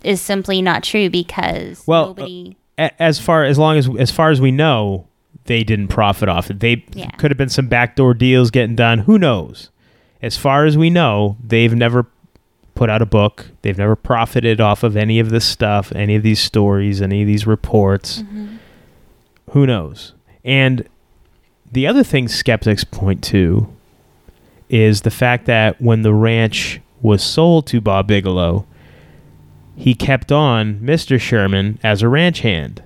is simply not true because Well, uh, nobody. A- As far as long as as far as we know, they didn't profit off it. They Yeah. could have been some backdoor deals getting done. Who knows? As far as we know, they've never put out a book. They've never profited off of any of this stuff, any of these stories, any of these reports. Mhm. Who knows? And the other thing skeptics point to is the fact that when the ranch was sold to Bob Bigelow, he kept on Mr. Sherman as a ranch hand.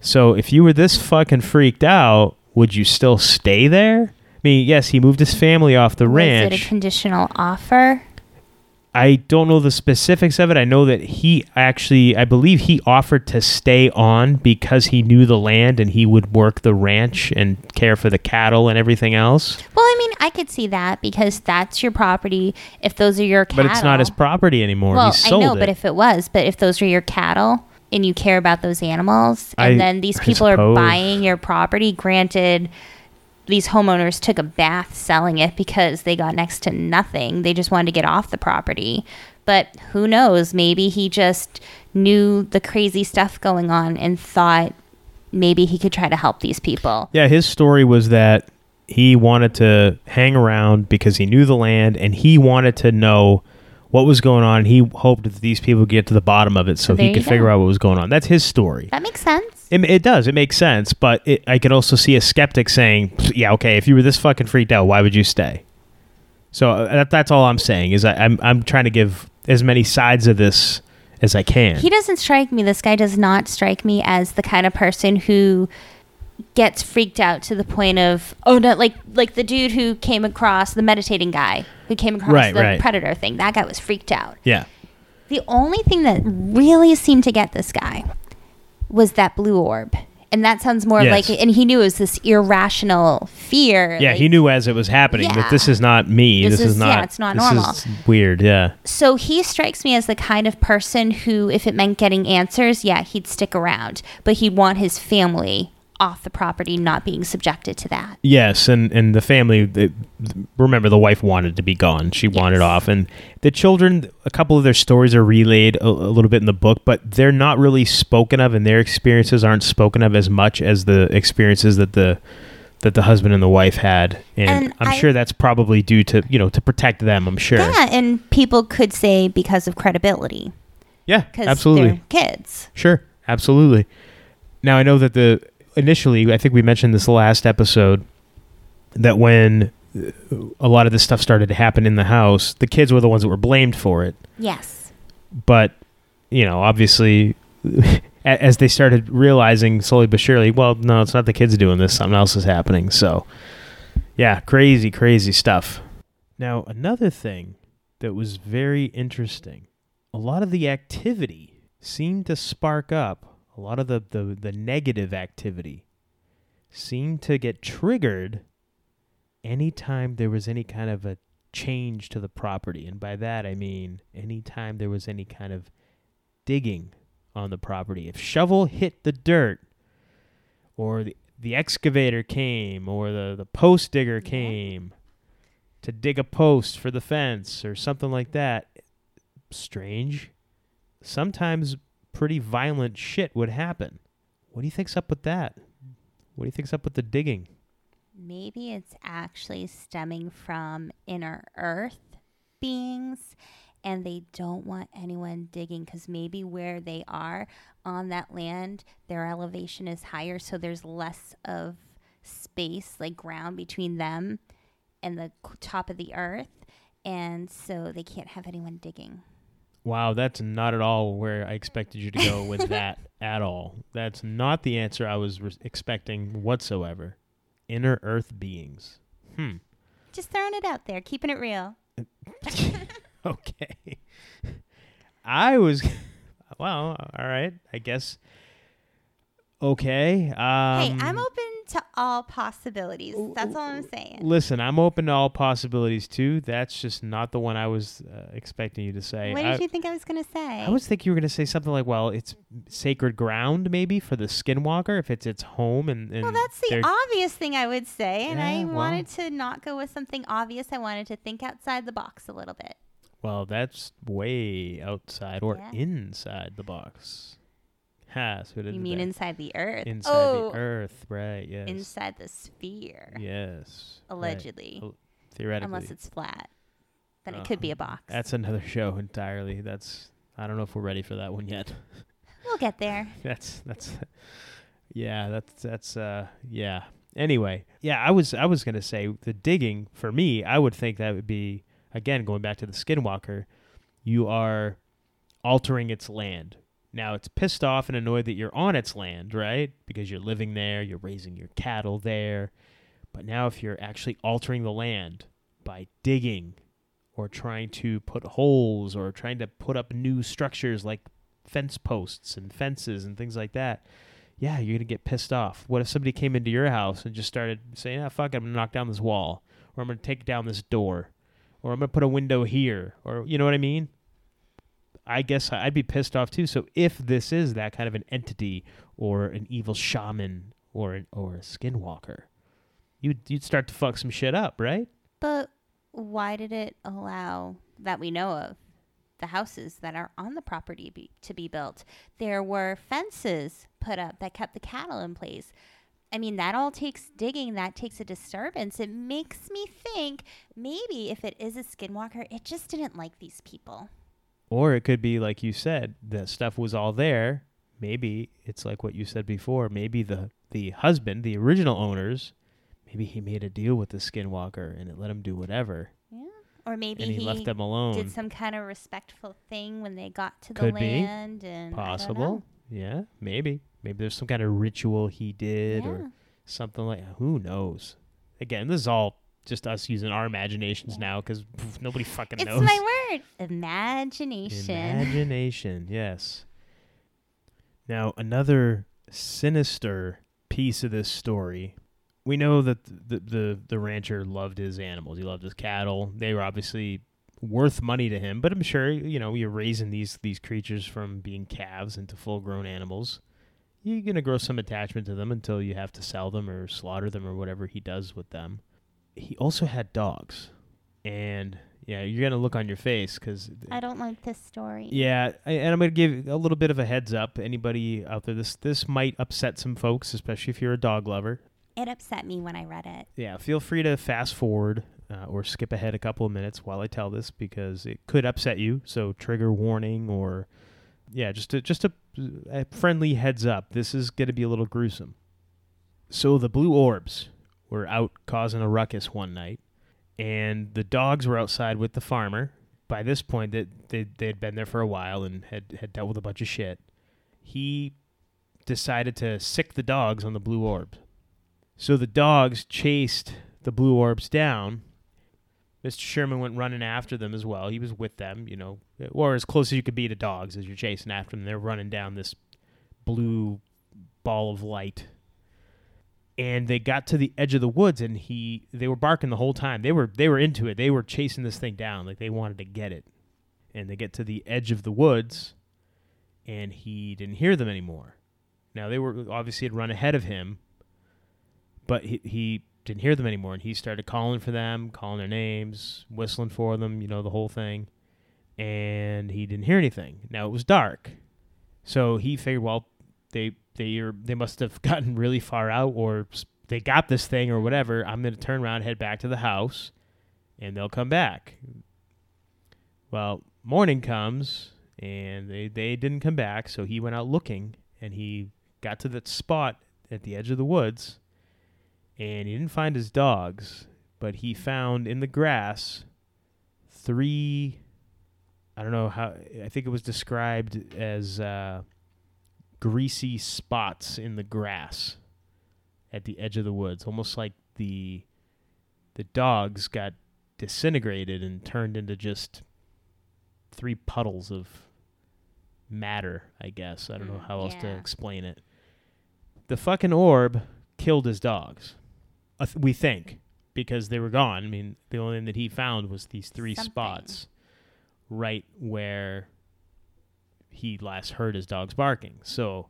So if you were this fucking freaked out, would you still stay there? I mean, yes, he moved his family off the ranch. Was it a conditional offer? I don't know the specifics of it. I know that he actually, I believe he offered to stay on because he knew the land and he would work the ranch and care for the cattle and everything else. Well, I mean, I could see that because that's your property. If those are your cattle, But it's not his property anymore. Well, he sold I know, it. but if it was, but if those are your cattle and you care about those animals, and I- then these people are buying your property, granted, these homeowners took a bath selling it because they got next to nothing. They just wanted to get off the property. But who knows? Maybe he just knew the crazy stuff going on and thought maybe he could try to help these people. yeah, his story was that he wanted to hang around because he knew the land and he wanted to know what was going on. He hoped that these people get to the bottom of it so There he could figure out what was going on. That's his story. That makes sense. It, it does. It makes sense. But it, I could also see a skeptic saying, "Yeah, okay. If you were this fucking freaked out, why would you stay?" So uh, that, that's all I'm saying. Is I, I'm I'm trying to give as many sides of this as I can. He doesn't strike me. This guy does not strike me as the kind of person who gets freaked out to the point of oh no, like like the dude who came across the meditating guy who came across Right, the right. predator thing. That guy was freaked out. yeah. The only thing that really seemed to get this guy was that blue orb. And that sounds more Yes. like, and he knew it was this irrational fear. Yeah, like- he knew as it was happening that this is not me. This This, is, is- not. yeah, it's not this normal. is weird. Yeah. So he strikes me as the kind of person who, if it meant getting answers, yeah, he'd stick around, but he'd want his family off the property, not being subjected to that. Yes, and and the family. The, remember, the wife wanted to be gone. She wanted off, and the children. A couple of their stories are relayed a, a little bit in the book, but they're not really spoken of, and their experiences aren't spoken of as much as the experiences that the that the husband and the wife had. And, And I'm I- sure that's probably due to you know to protect them. I'm sure. Yeah, and people could say because of credibility, Yeah, because absolutely. kids. Sure, absolutely. Now I know that the initially, I think we mentioned this last episode that when uh, a lot of this stuff started to happen in the house, the kids were the ones that were blamed for it. Yes. But you know, obviously, as they started realizing slowly but surely, well, no, it's not the kids doing this; something else is happening. So, yeah, crazy, crazy stuff. Now, another thing that was very interesting a lot of the activity seemed to spark up, a lot of the, the, the negative activity seemed to get triggered anytime there was any kind of a change to the property. And by that, I mean anytime there was any kind of digging on the property. If shovel hit the dirt, or the, the excavator came, or the, the post digger came to dig a post for the fence, or something like that, strange. Sometimes pretty violent shit would happen. What do you think's up with that? What do you think's up with the digging? Maybe it's actually stemming from inner earth beings and they don't want anyone digging because maybe where they are on that land, their elevation is higher, so there's less of space, like ground between them and the top of the earth, and so they can't have anyone digging. Wow, that's not at all where I expected you to go with that at all. That's not the answer I was re- expecting whatsoever. Inner earth beings. Hmm. Just throwing it out there, keeping it real. okay. I was well, all right. I guess okay. Um hey, I'm open to all possibilities. That's all I'm saying. Listen, I'm open to all possibilities too. That's just not the one I was uh, expecting you to say. What I, did you think I was going to say? I was thinking you were going to say something like, "Well, it's sacred ground, maybe for the skinwalker, if it's its home." And, and Well, that's the obvious thing I would say, and I well. wanted to not go with something obvious. I wanted to think outside the box a little bit. well, that's way outside or Yeah. inside the box. So You mean inside the earth? inside oh, the earth, right? Yes. inside the sphere, Yes. right. allegedly, Al- Theoretically. unless it's flat. then Oh, it could be a box. That's another show entirely. That's I don't know if we're ready for that one yet. we'll get there. that's that's yeah that's that's uh yeah anyway yeah i was i was gonna say the digging for me i would think that would be again going back to the skinwalker you are altering its land now it's pissed off and annoyed that you're on its land right because you're living there you're raising your cattle there but now if you're actually altering the land by digging or trying to put holes or trying to put up new structures like fence posts and fences and things like that, yeah, you're gonna get pissed off. What if somebody came into your house and just started saying, "Ah, fuck, it, I'm gonna knock down this wall, or I'm gonna take down this door, or I'm gonna put a window here, or you know what I mean?" I guess I'd be pissed off too. So if this is that kind of an entity, or an evil shaman, or an, or a skinwalker, you'd you'd start to fuck some shit up, right? But why did it allow that we know of the houses that are on the property be, to be built? There were fences put up that kept the cattle in place. I mean, that all takes digging, that takes a disturbance. It makes me think maybe if it is a skinwalker, it just didn't like these people. Or it could be like you said, the stuff was all there. Maybe it's like what you said before. Maybe the the husband, the original owners, maybe he made a deal with the skinwalker and it let him do whatever, Yeah. Or maybe and he, left them alone. did some kind of respectful thing when they got to the Could be. land and I don't Possible. Yeah, maybe. Maybe there's some kind of ritual he did Yeah. or something like. Who knows? Again, this is all just us using our imaginations now because nobody fucking It's knows. my word. Imagination. Imagination, yes. Now, another sinister piece of this story. We know that the, the the rancher loved his animals. He loved his cattle. They were obviously worth money to him, but I'm sure, you know, you're raising these these creatures from being calves into full-grown animals. You're going to grow some attachment to them until you have to sell them or slaughter them or whatever he does with them. He also had dogs. And yeah, you're going to look on your face cuz I don't like this story. yeah, I- and I'm going to give a little bit of a heads up. Anybody out there, this this might upset some folks, especially if you're a dog lover. It upset me when I read it. Yeah, feel free to fast forward uh, or skip ahead a couple of minutes while I tell this because it could upset you. So trigger warning or yeah, just a, just a, a friendly heads up. This is going to be a little gruesome. So the blue orbs were out causing a ruckus one night, and the dogs were outside with the farmer. By this point, that they they had been there for a while and had had dealt with a bunch of shit. He decided to sic the dogs on the blue orbs. So the dogs chased the blue orbs down. Mr. Sherman went running after them as well. He was with them, you know, or as close as you could be to dogs as you're chasing after them. They're running down this blue ball of light. And they got to the edge of the woods and he they were barking the whole time. They were they were into it. They were chasing this thing down like they wanted to get it. And they get to the edge of the woods and he didn't hear them anymore. Now they were obviously had run ahead of him, but he, he didn't hear them anymore, and he started calling for them, calling their names, whistling for them, you know, the whole thing, and he didn't hear anything. Now it was dark, so he figured, well, they they are they must have gotten really far out, or they got this thing, or whatever. I'm gonna turn around, head back to the house, and they'll come back. Well, morning comes, and they they didn't come back, so he went out looking, and he got to that spot at the edge of the woods and he didn't find his dogs, but he found in the grass three. I don't know how. I think it was described as uh, greasy spots in the grass at the edge of the woods, almost like the the dogs got disintegrated and turned into just three puddles of matter. I guess I don't know Mm, how else to explain it. The fucking orb killed his dogs. Uh, th- we think because they were gone. I mean, the only thing that he found was these three Something. spots right where he last heard his dogs barking. So,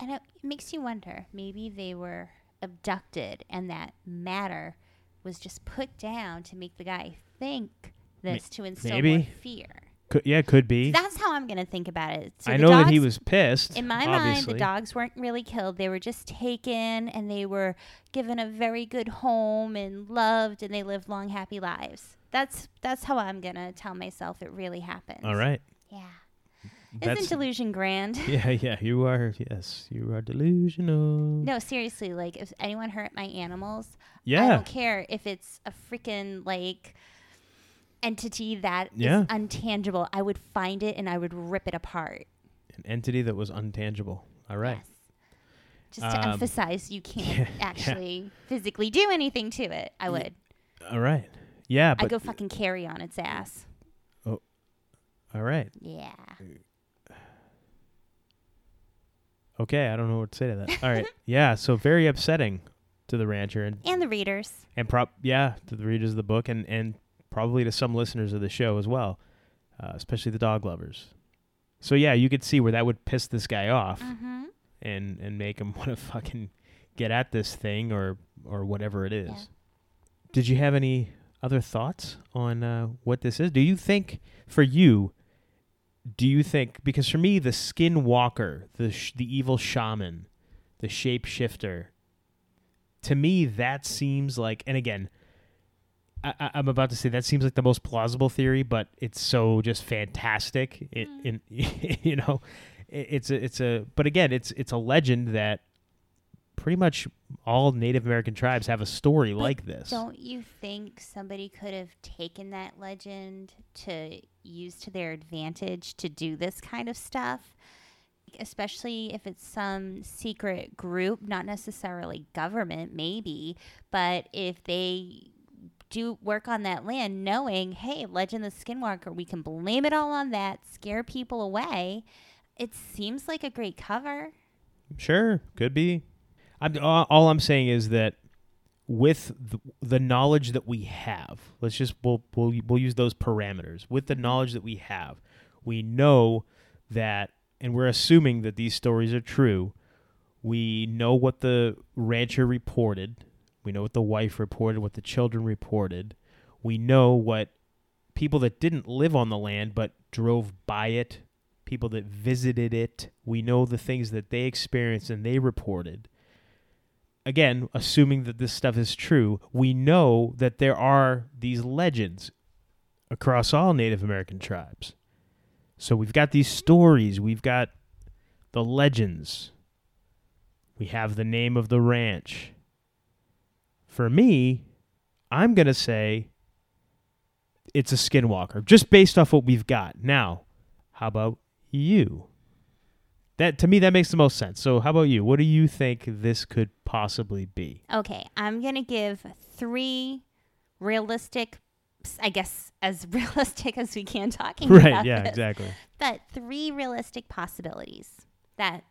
And it, makes you wonder maybe they were abducted and that matter was just put down to make the guy think this to instill more maybe. fear. could, yeah, could be. That's how I'm going to think about it. So I know that he was pissed. In my obviously. mind, the dogs weren't really killed. They were just taken and they were given a very good home and loved and they lived long, happy lives. That's that's how I'm gonna tell myself it really happened. All right. Yeah. That's Isn't delusion grand? yeah, yeah. You are yes, you are delusional. No, seriously. Like, if anyone hurt my animals, yeah. I don't care if it's a freaking like entity that is Yeah. untangible. I would find it and I would rip it apart. An entity that was untangible. All right. Yes. Just to Um, emphasize, you can't yeah, yeah. actually physically do anything to it. I would. All right. Yeah, I'd go fucking carry on its ass. Oh. All right. Yeah. Okay, I don't know what to say to that. All right. Yeah, so very upsetting to the rancher and And the readers. and prop yeah to the readers of the book and and probably to some listeners of the show as well, uh, especially the dog lovers. So yeah, you could see where that would piss this guy off Mm-hmm. and and make him want to fucking get at this thing or or whatever it is. Yeah. Did you have any other thoughts on uh, what this is? Do you think for you? Do you think because for me the skinwalker, the sh- the evil shaman, the shapeshifter, to me that seems like and again I, I'm about to say that seems like the most plausible theory, but it's so just fantastic. It, mm. in you know, it, it's a it's a but again it's it's a legend that pretty much all Native American tribes have a story But like this. Don't you think somebody could have taken that legend to use to their advantage to do this kind of stuff? Especially if it's some secret group, not necessarily government, maybe, but if they do work on that land knowing, hey, Legend of the Skinwalker, we can blame it all on that, scare people away. It seems like a great cover. Sure, could be. I'm all I'm saying is that with the, the knowledge that we have, let's just we'll we'll we'll use those parameters. With the knowledge that we have, we know that, and we're assuming that these stories are true. We know what the rancher reported. We know what the wife reported, what the children reported. We know what people that didn't live on the land but drove by it, people that visited it. We know the things that they experienced and they reported. Again, assuming that this stuff is true, we know that there are these legends across all Native American tribes. So we've got these stories, we've got the legends, we have the name of the ranch. For me, I'm going to say it's a skinwalker, just based off what we've got. Now, how about you? That to me that makes the most sense. So how about you? What do you think this could possibly be? Okay, I'm going to give three realistic, I guess, as realistic as we can talking about. Right, about yeah, this, exactly. But three realistic possibilities that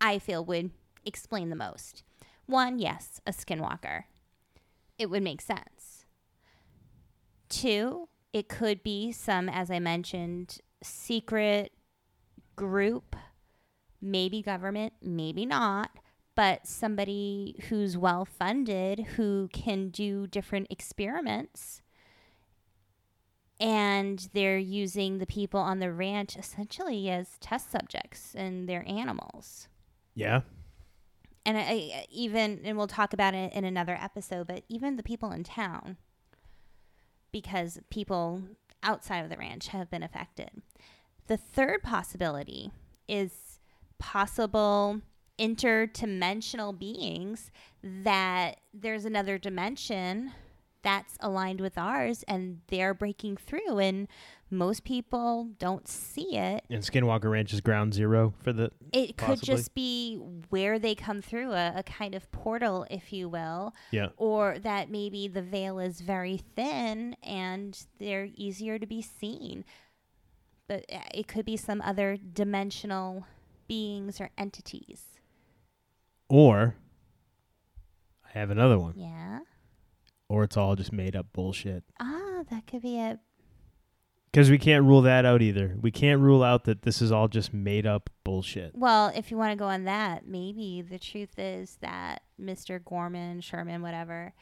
I feel would explain the most. One, yes, a skinwalker. It would make sense. Two, it could be some, as I mentioned, secret group, maybe government, maybe not, but somebody who's well funded who can do different experiments. And they're using the people on the ranch essentially as test subjects and their animals. Yeah. And I, I even, and we'll talk about it in another episode, but even the people in town, because people outside of the ranch have been affected. The third possibility is possible interdimensional beings that there's another dimension that's aligned with ours and they're breaking through and most people don't see it. And Skinwalker Ranch is ground zero for the it could just be where they come through a, a kind of portal if you will Yeah. or that maybe the veil is very thin and they're easier to be seen. But uh, it could be some other dimensional beings or entities Or I have another one. yeah Or it's all just made up bullshit. ah that could be it Because we can't rule that out either. We can't rule out that this is all just made up bullshit. well if you want to go on that maybe the truth is that mr gorman sherman whatever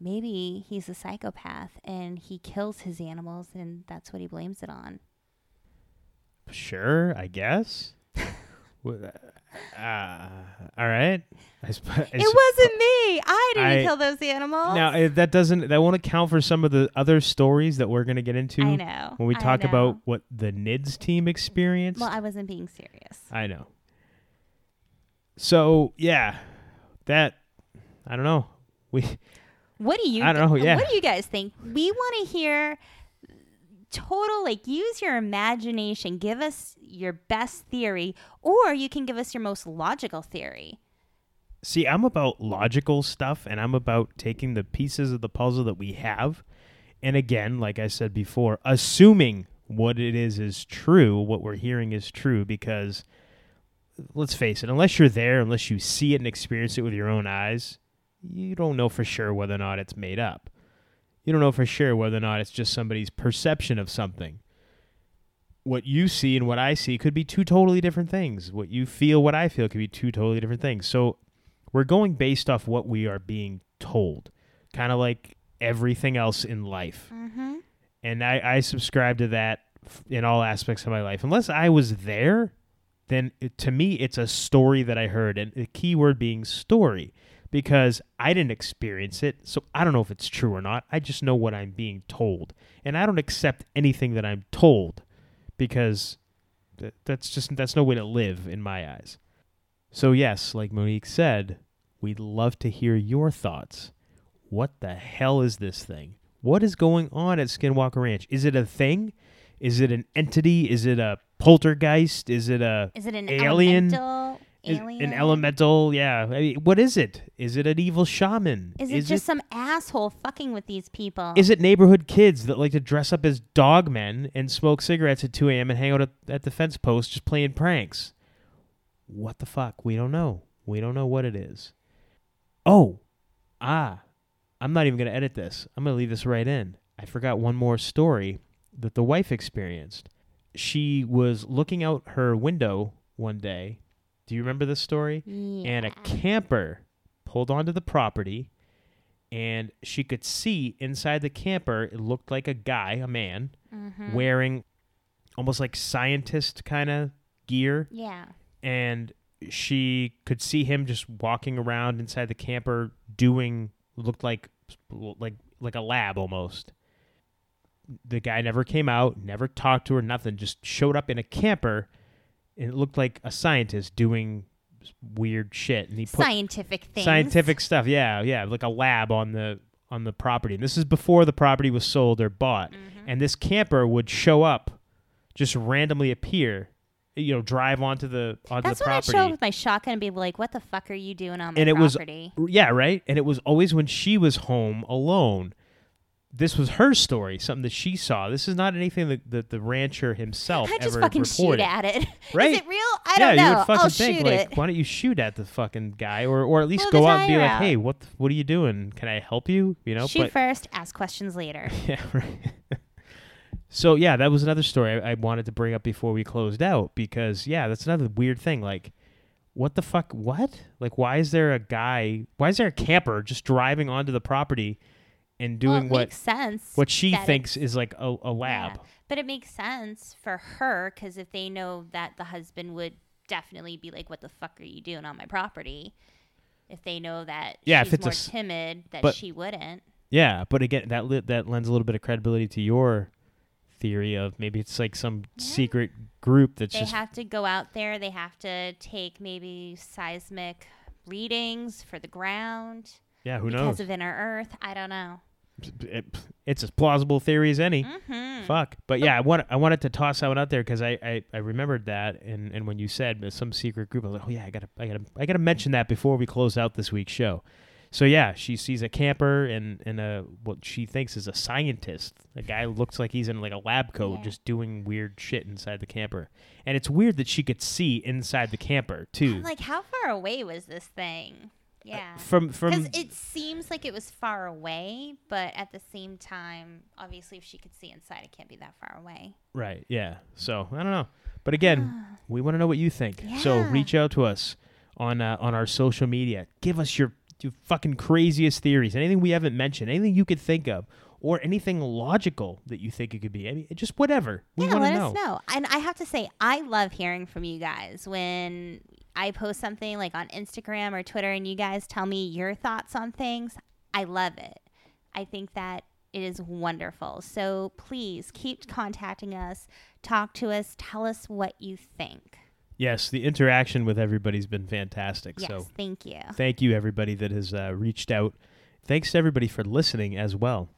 maybe he's a psychopath and he kills his animals and that's what he blames it on Sure, I guess. Uh, all right. I sp- It wasn't me. I didn't I- kill those animals. Now that doesn't that won't account for some of the other stories that we're gonna get into I know. when we talk about what the NIDS team experienced. Well, I wasn't being serious. I know. So yeah, that I don't know. We What do you? I don't know, yeah. What do you guys think? We want to hear total. Like, use your imagination. Give us your best theory, or you can give us your most logical theory. see. I'm about logical stuff, and I'm about taking the pieces of the puzzle that we have, and again, like I said before, assuming what it is is true, what we're hearing is true, because let's face it, unless you're there, unless you see it and experience it with your own eyes, you don't know for sure whether or not it's made up. You don't know for sure whether or not it's just somebody's perception of something. What you see and what I see could be two totally different things. What you feel, what I feel could be two totally different things. So we're going based off what we are being told, kind of like everything else in life Mm-hmm. and I, I subscribe to that f- in all aspects of my life. Unless I was there, then it, to me it's a story that I heard, and the key word being story, because I didn't experience it, so I don't know if it's true or not. I just know what I'm being told, and I don't accept anything that I'm told, because th- that's just that's no way to live in my eyes. So yes, like Monique said, we'd love to hear your thoughts. What the hell is this thing? What is going on at Skinwalker Ranch? Is it a thing? Is it an entity? Is it a poltergeist? Is it a Is it an Alien? elemental alien? an elemental? Yeah. I mean, what is it? Is it an evil shaman? Is it just some asshole fucking with these people? Is it neighborhood kids that like to dress up as dog men and smoke cigarettes at 2 a.m. and hang out at, at the fence post just playing pranks? What the fuck? We don't know. We don't know what it is. Oh, ah, I'm not even going to edit this. I'm going to leave this right in. I forgot one more story that the wife experienced. She was looking out her window one day. Do you remember this story? yeah. and a camper pulled onto the property and she could see inside the camper it looked like a guy a man Mhm. wearing almost like scientist kind of gear yeah. and she could see him just walking around inside the camper doing looked like like like a lab almost the guy never came out never talked to her nothing just showed up in a camper and it looked like a scientist doing weird shit and he put Scientific things. scientific stuff yeah yeah like a lab on the on the property and this is before the property was sold or bought Mm-hmm. and this camper would show up just randomly appear you know drive onto the onto That's the when I'd show up with my shotgun and be like, "What the fuck are you doing on my And it was- property?" yeah right and it was always when she was home alone this was her story something that she saw this is not anything that, that the rancher himself I just ever fucking reported shoot at it. Right. Is it real? I yeah, don't know. you would fucking I'll think shoot like, it. why don't you shoot at the fucking guy, or or at least Pull go the out and be tire like, out. hey, what the, what are you doing? Can I help you? You know, Shoot but first, ask questions later. yeah, right. so yeah, that was another story I, I wanted to bring up before we closed out because yeah, that's another weird thing. Like, what the fuck? What? Like, why is there a guy? Why is there a camper just driving onto the property and doing it what sense. what she thinks is like a, a lab? Yeah. But it makes sense for her because if they know that the husband would definitely be like, "What the fuck are you doing on my property?" If they know that Yeah, if it's a more s- timid, that but- she wouldn't. Yeah, but again, that li- that lends a little bit of credibility to your theory of maybe it's like some Yeah. secret group that's They just have to go out there. They have to take maybe seismic readings for the ground yeah, who because knows? of inner Earth. I don't know. It- it's as plausible theory as any. Mm-hmm. Fuck, but yeah, I want I wanted to toss that one out there because I, I I remembered that and and when you said some secret group, I was like, oh yeah, I gotta I gotta I gotta mention that before we close out this week's show. So yeah, she sees a camper and and a what she thinks is a scientist. A guy who looks like he's in like a lab coat, Yeah. just doing weird shit inside the camper. And it's weird that she could see inside the camper too. Like, how far away was this thing? Yeah. from from Because it seems like it was far away, but at the same time, obviously, if she could see inside, it can't be that far away. Right. Yeah. So I don't know, but again, we want to know what you think. Yeah. So reach out to us on uh, on our social media. Give us your, your fucking craziest theories. Anything we haven't mentioned. Anything you could think of, or anything logical that you think it could be. I mean, just whatever. We yeah, want let to know. us know. And I have to say, I love hearing from you guys when I post something like on Instagram or Twitter and you guys tell me your thoughts on things, I love it. I think that it is wonderful. So please keep contacting us, talk to us, tell us what you think. Yes, the interaction with everybody's been fantastic. Yes, So thank you. thank you everybody that has uh, reached out. Thanks to everybody for listening as well.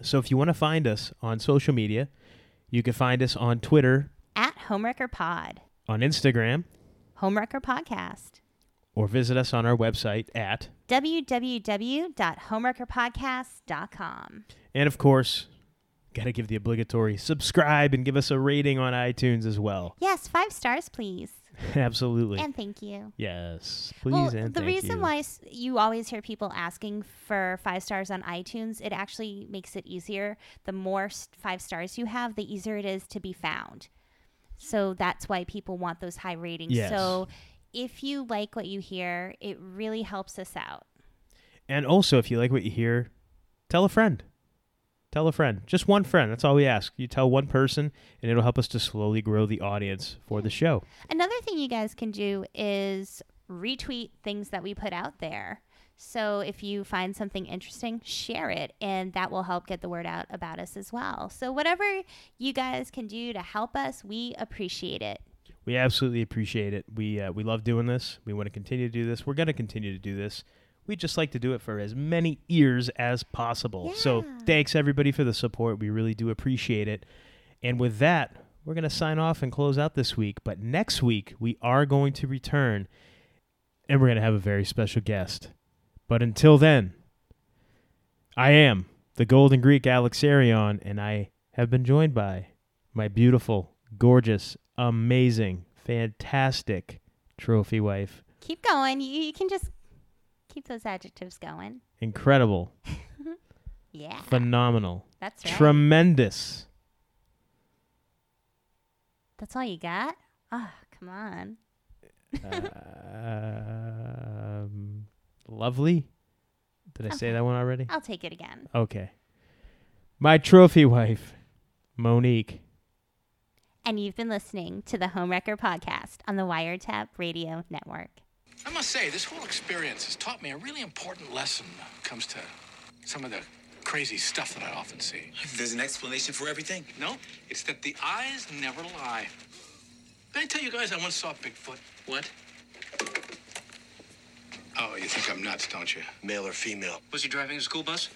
So if you want to find us on social media, you can find us on Twitter, At Homewrecker Pod, on Instagram, Homewrecker Podcast. or visit us on our website at www.homewreckerpodcast.com. and of course, got to give the obligatory subscribe and give us a rating on iTunes as well. Yes, five stars, please. Absolutely. And thank you. yes, please well, the reason you. why s- you always hear people asking for five stars on iTunes, it actually makes it easier. The more s- five stars you have, the easier it is to be found. So that's why people want those high ratings. Yes. So if you like what you hear, it really helps us out. And also, if you like what you hear, tell a friend. Tell a friend. Just one friend. That's all we ask. You tell one person, and it'll help us to slowly grow the audience for the show. Another thing you guys can do is retweet things that we put out there. So if you find something interesting, share it, and that will help get the word out about us as well. So whatever you guys can do to help us, we appreciate it. We absolutely appreciate it. We uh, we love doing this. We want to continue to do this. We're going to continue to do this. We just like to do it for as many ears as possible. So thanks everybody for the support. We really do appreciate it. And with that, we're going to sign off and close out this week. But next week we are going to return, and we're going to have a very special guest. But until then, I am the Golden Greek Alex Arion, and I have been joined by my beautiful, gorgeous, amazing, fantastic trophy wife, Keep going. You, you can just keep those adjectives going. incredible, Yeah, phenomenal, that's right. tremendous. that's all you got? Oh, come on. um, lovely. Did I say that one already? I'll take it again. Okay. My trophy wife, Monique. And you've been listening to the Homewrecker Podcast on the Wiretap Radio Network. I must say, this whole experience has taught me a really important lesson when it comes to some of the crazy stuff that I often see. There's an explanation for everything. No, it's that the eyes never lie. Did I tell you guys I once saw Bigfoot? What? Oh, you think I'm nuts, don't you? Male or female? Was he driving a school bus?